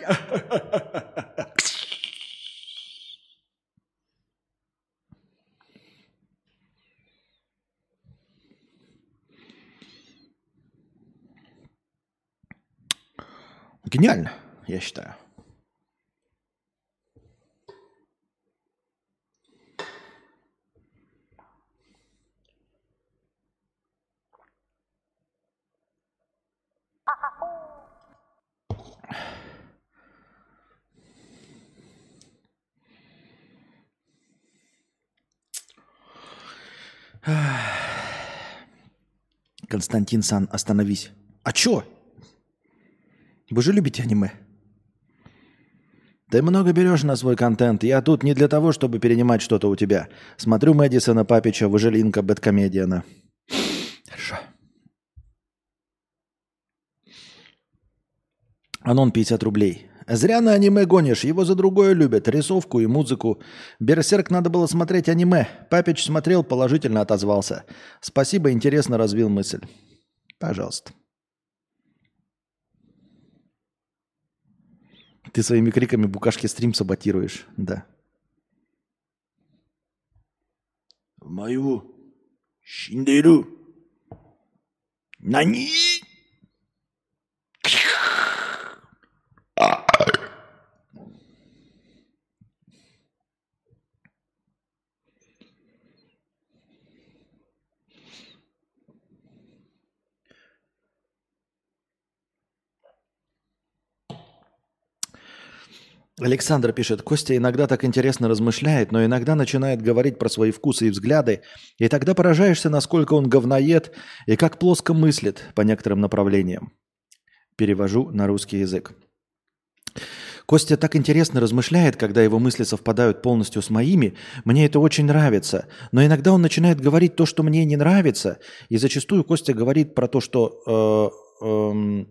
Гениально, я считаю. Константин Сан, остановись. А чё? Вы же любите аниме? Ты много берешь на свой контент. Я тут не для того, чтобы перенимать что-то у тебя. Смотрю Мэдисона Папича, Выжилинка, Бэткомедиана. Хорошо. Анон 50 рублей. Зря на аниме гонишь, его за другое любят, рисовку и музыку. Берсерк надо было смотреть аниме. Папич смотрел, положительно отозвался. Спасибо, интересно развил мысль. Пожалуйста. Ты своими криками букашки стрим саботируешь, да. Мою Шиндеру. Нани! Александр пишет, Костя иногда так интересно размышляет, но иногда начинает говорить про свои вкусы и взгляды, и тогда поражаешься, насколько он говноед и как плоско мыслит по некоторым направлениям. Перевожу на русский язык. Костя так интересно размышляет, когда его мысли совпадают полностью с моими. Мне это очень нравится. Но иногда он начинает говорить то, что мне не нравится. И зачастую Костя говорит про то, что э, э,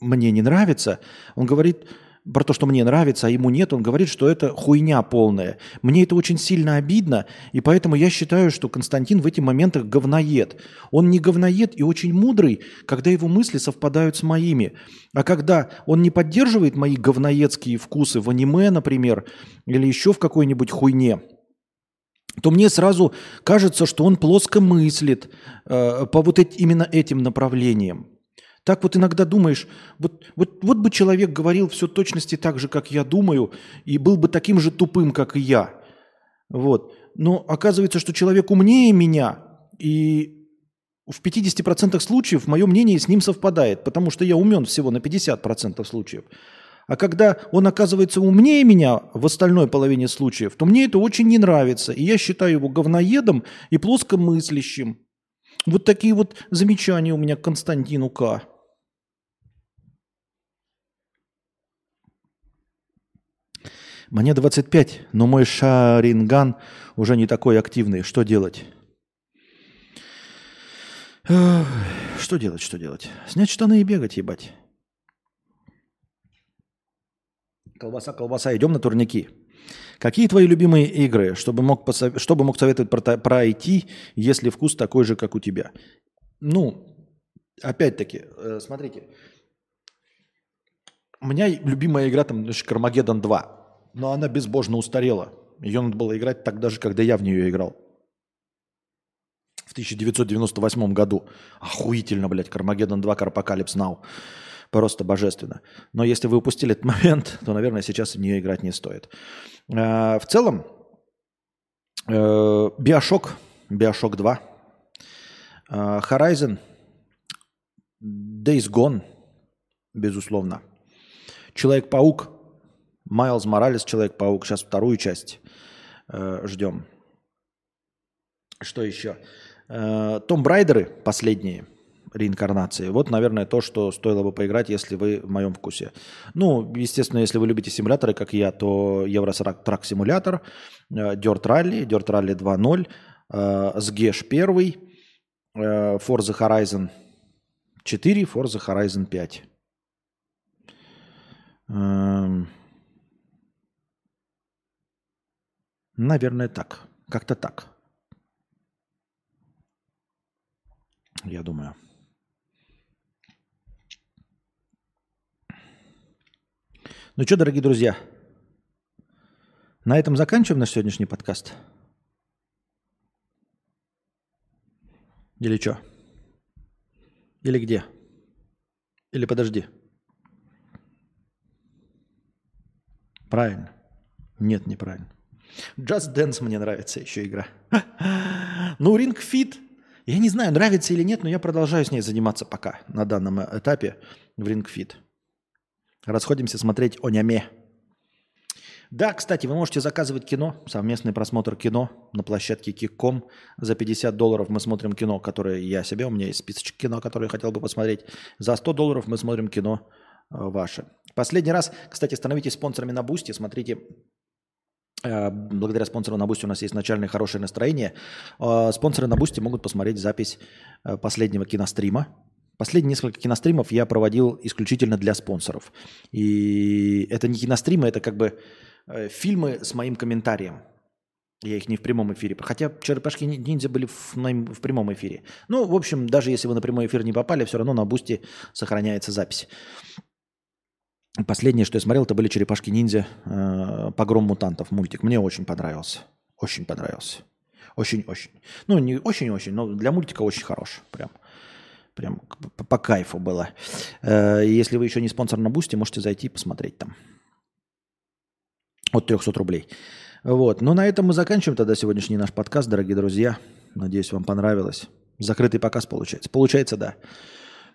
мне не нравится. Он говорит про то, что мне нравится, а ему нет, он говорит, что это хуйня полная. Мне это очень сильно обидно, и поэтому я считаю, что Константин в этих моментах говноед. Он не говноед и очень мудрый, когда его мысли совпадают с моими. А когда он не поддерживает мои говноедские вкусы в аниме, например, или еще в какой-нибудь хуйне, то мне сразу кажется, что он плоско мыслит э, по вот эти, именно этим направлениям. Так вот иногда думаешь, вот, вот, вот бы человек говорил все точности так же, как я думаю, и был бы таким же тупым, как и я. Вот. Но оказывается, что человек умнее меня, и в 50% случаев мое мнение с ним совпадает, потому что я умен всего на 50% случаев. А когда он оказывается умнее меня в остальной половине случаев, то мне это очень не нравится. И я считаю его говноедом и плоскомыслящим. Вот такие вот замечания у меня к Константину К. Мне 25, но мой шаринган уже не такой активный. Что делать? Что делать, что делать? Снять штаны и бегать, ебать. Колбаса, колбаса, идем на турники. Какие твои любимые игры, чтобы мог, посов... чтобы мог советовать про, про IT, если вкус такой же, как у тебя? Ну, опять-таки, э, смотрите. У меня любимая игра там Кармагеддон 2 но она безбожно устарела. Ее надо было играть тогда же, когда я в нее играл. В 1998 году. Охуительно, блядь, Кармагеддон 2, Карпокалипс Нау. Просто божественно. Но если вы упустили этот *laughs* момент, то, наверное, сейчас в нее играть не стоит. Э, в целом, Биошок, Биошок 2, Horizon, Days Gone, безусловно. Человек-паук, Майлз Моралес, Человек-паук. Сейчас вторую часть э, ждем. Что еще? Э, Том Брайдеры, последние реинкарнации. Вот, наверное, то, что стоило бы поиграть, если вы в моем вкусе. Ну, естественно, если вы любите симуляторы, как я, то Еврострак симулятор, э, Dirt Rally, Dirt Rally 2.0, э, SGESH 1, э, Forza Horizon 4 Forza Horizon 5. Эм... Наверное, так. Как-то так. Я думаю. Ну что, дорогие друзья, на этом заканчиваем наш сегодняшний подкаст. Или что? Или где? Или подожди. Правильно. Нет, неправильно. Just Dance мне нравится еще игра. *laughs* ну, Ring Fit, я не знаю, нравится или нет, но я продолжаю с ней заниматься пока на данном этапе в Ring Fit. Расходимся смотреть аниме. Да, кстати, вы можете заказывать кино, совместный просмотр кино на площадке Kick.com. За 50 долларов мы смотрим кино, которое я себе, у меня есть списочек кино, которое я хотел бы посмотреть. За 100 долларов мы смотрим кино э, ваше. Последний раз, кстати, становитесь спонсорами на Boosty, смотрите э, Благодаря спонсору на Boosty у нас есть начальное хорошее настроение. Э, спонсоры на Boosty могут посмотреть запись последнего кинострима Последние несколько киностримов я проводил исключительно для спонсоров. И это не киностримы, это как бы э, фильмы с моим комментарием. Я их не в прямом эфире. Хотя черепашки ниндзя были в, в прямом эфире. Ну, в общем, даже если вы на прямой эфир не попали, все равно на Boosty сохраняется запись. Последнее, что я смотрел, это были черепашки ниндзя э, Погром мутантов мультик. Мне очень понравился. Очень понравился. Очень-очень. Ну, не очень-очень, но для мультика очень хорош. Прям. Прям по кайфу было. Э, если вы еще не спонсор на Boosty, можете зайти и посмотреть там. От 300 рублей. Вот. Ну, на этом мы заканчиваем тогда сегодняшний наш подкаст, дорогие друзья. Надеюсь, вам понравилось. Закрытый показ получается. Получается, да.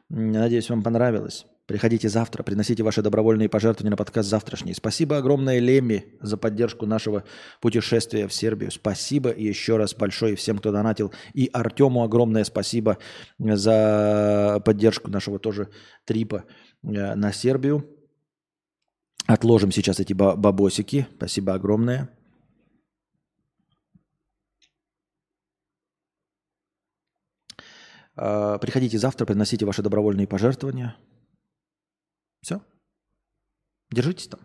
Надеюсь, вам понравилось. Приходите завтра, приносите ваши добровольные пожертвования на подкаст завтрашний. Спасибо огромное Лемми за поддержку нашего путешествия в Сербию. Спасибо еще раз большое всем, кто донатил. И Артему огромное спасибо за поддержку нашего тоже трипа э, на Сербию. Отложим сейчас эти бабосики. Спасибо огромное. А, приходите завтра, приносите ваши добровольные пожертвования. Все. Держитесь там.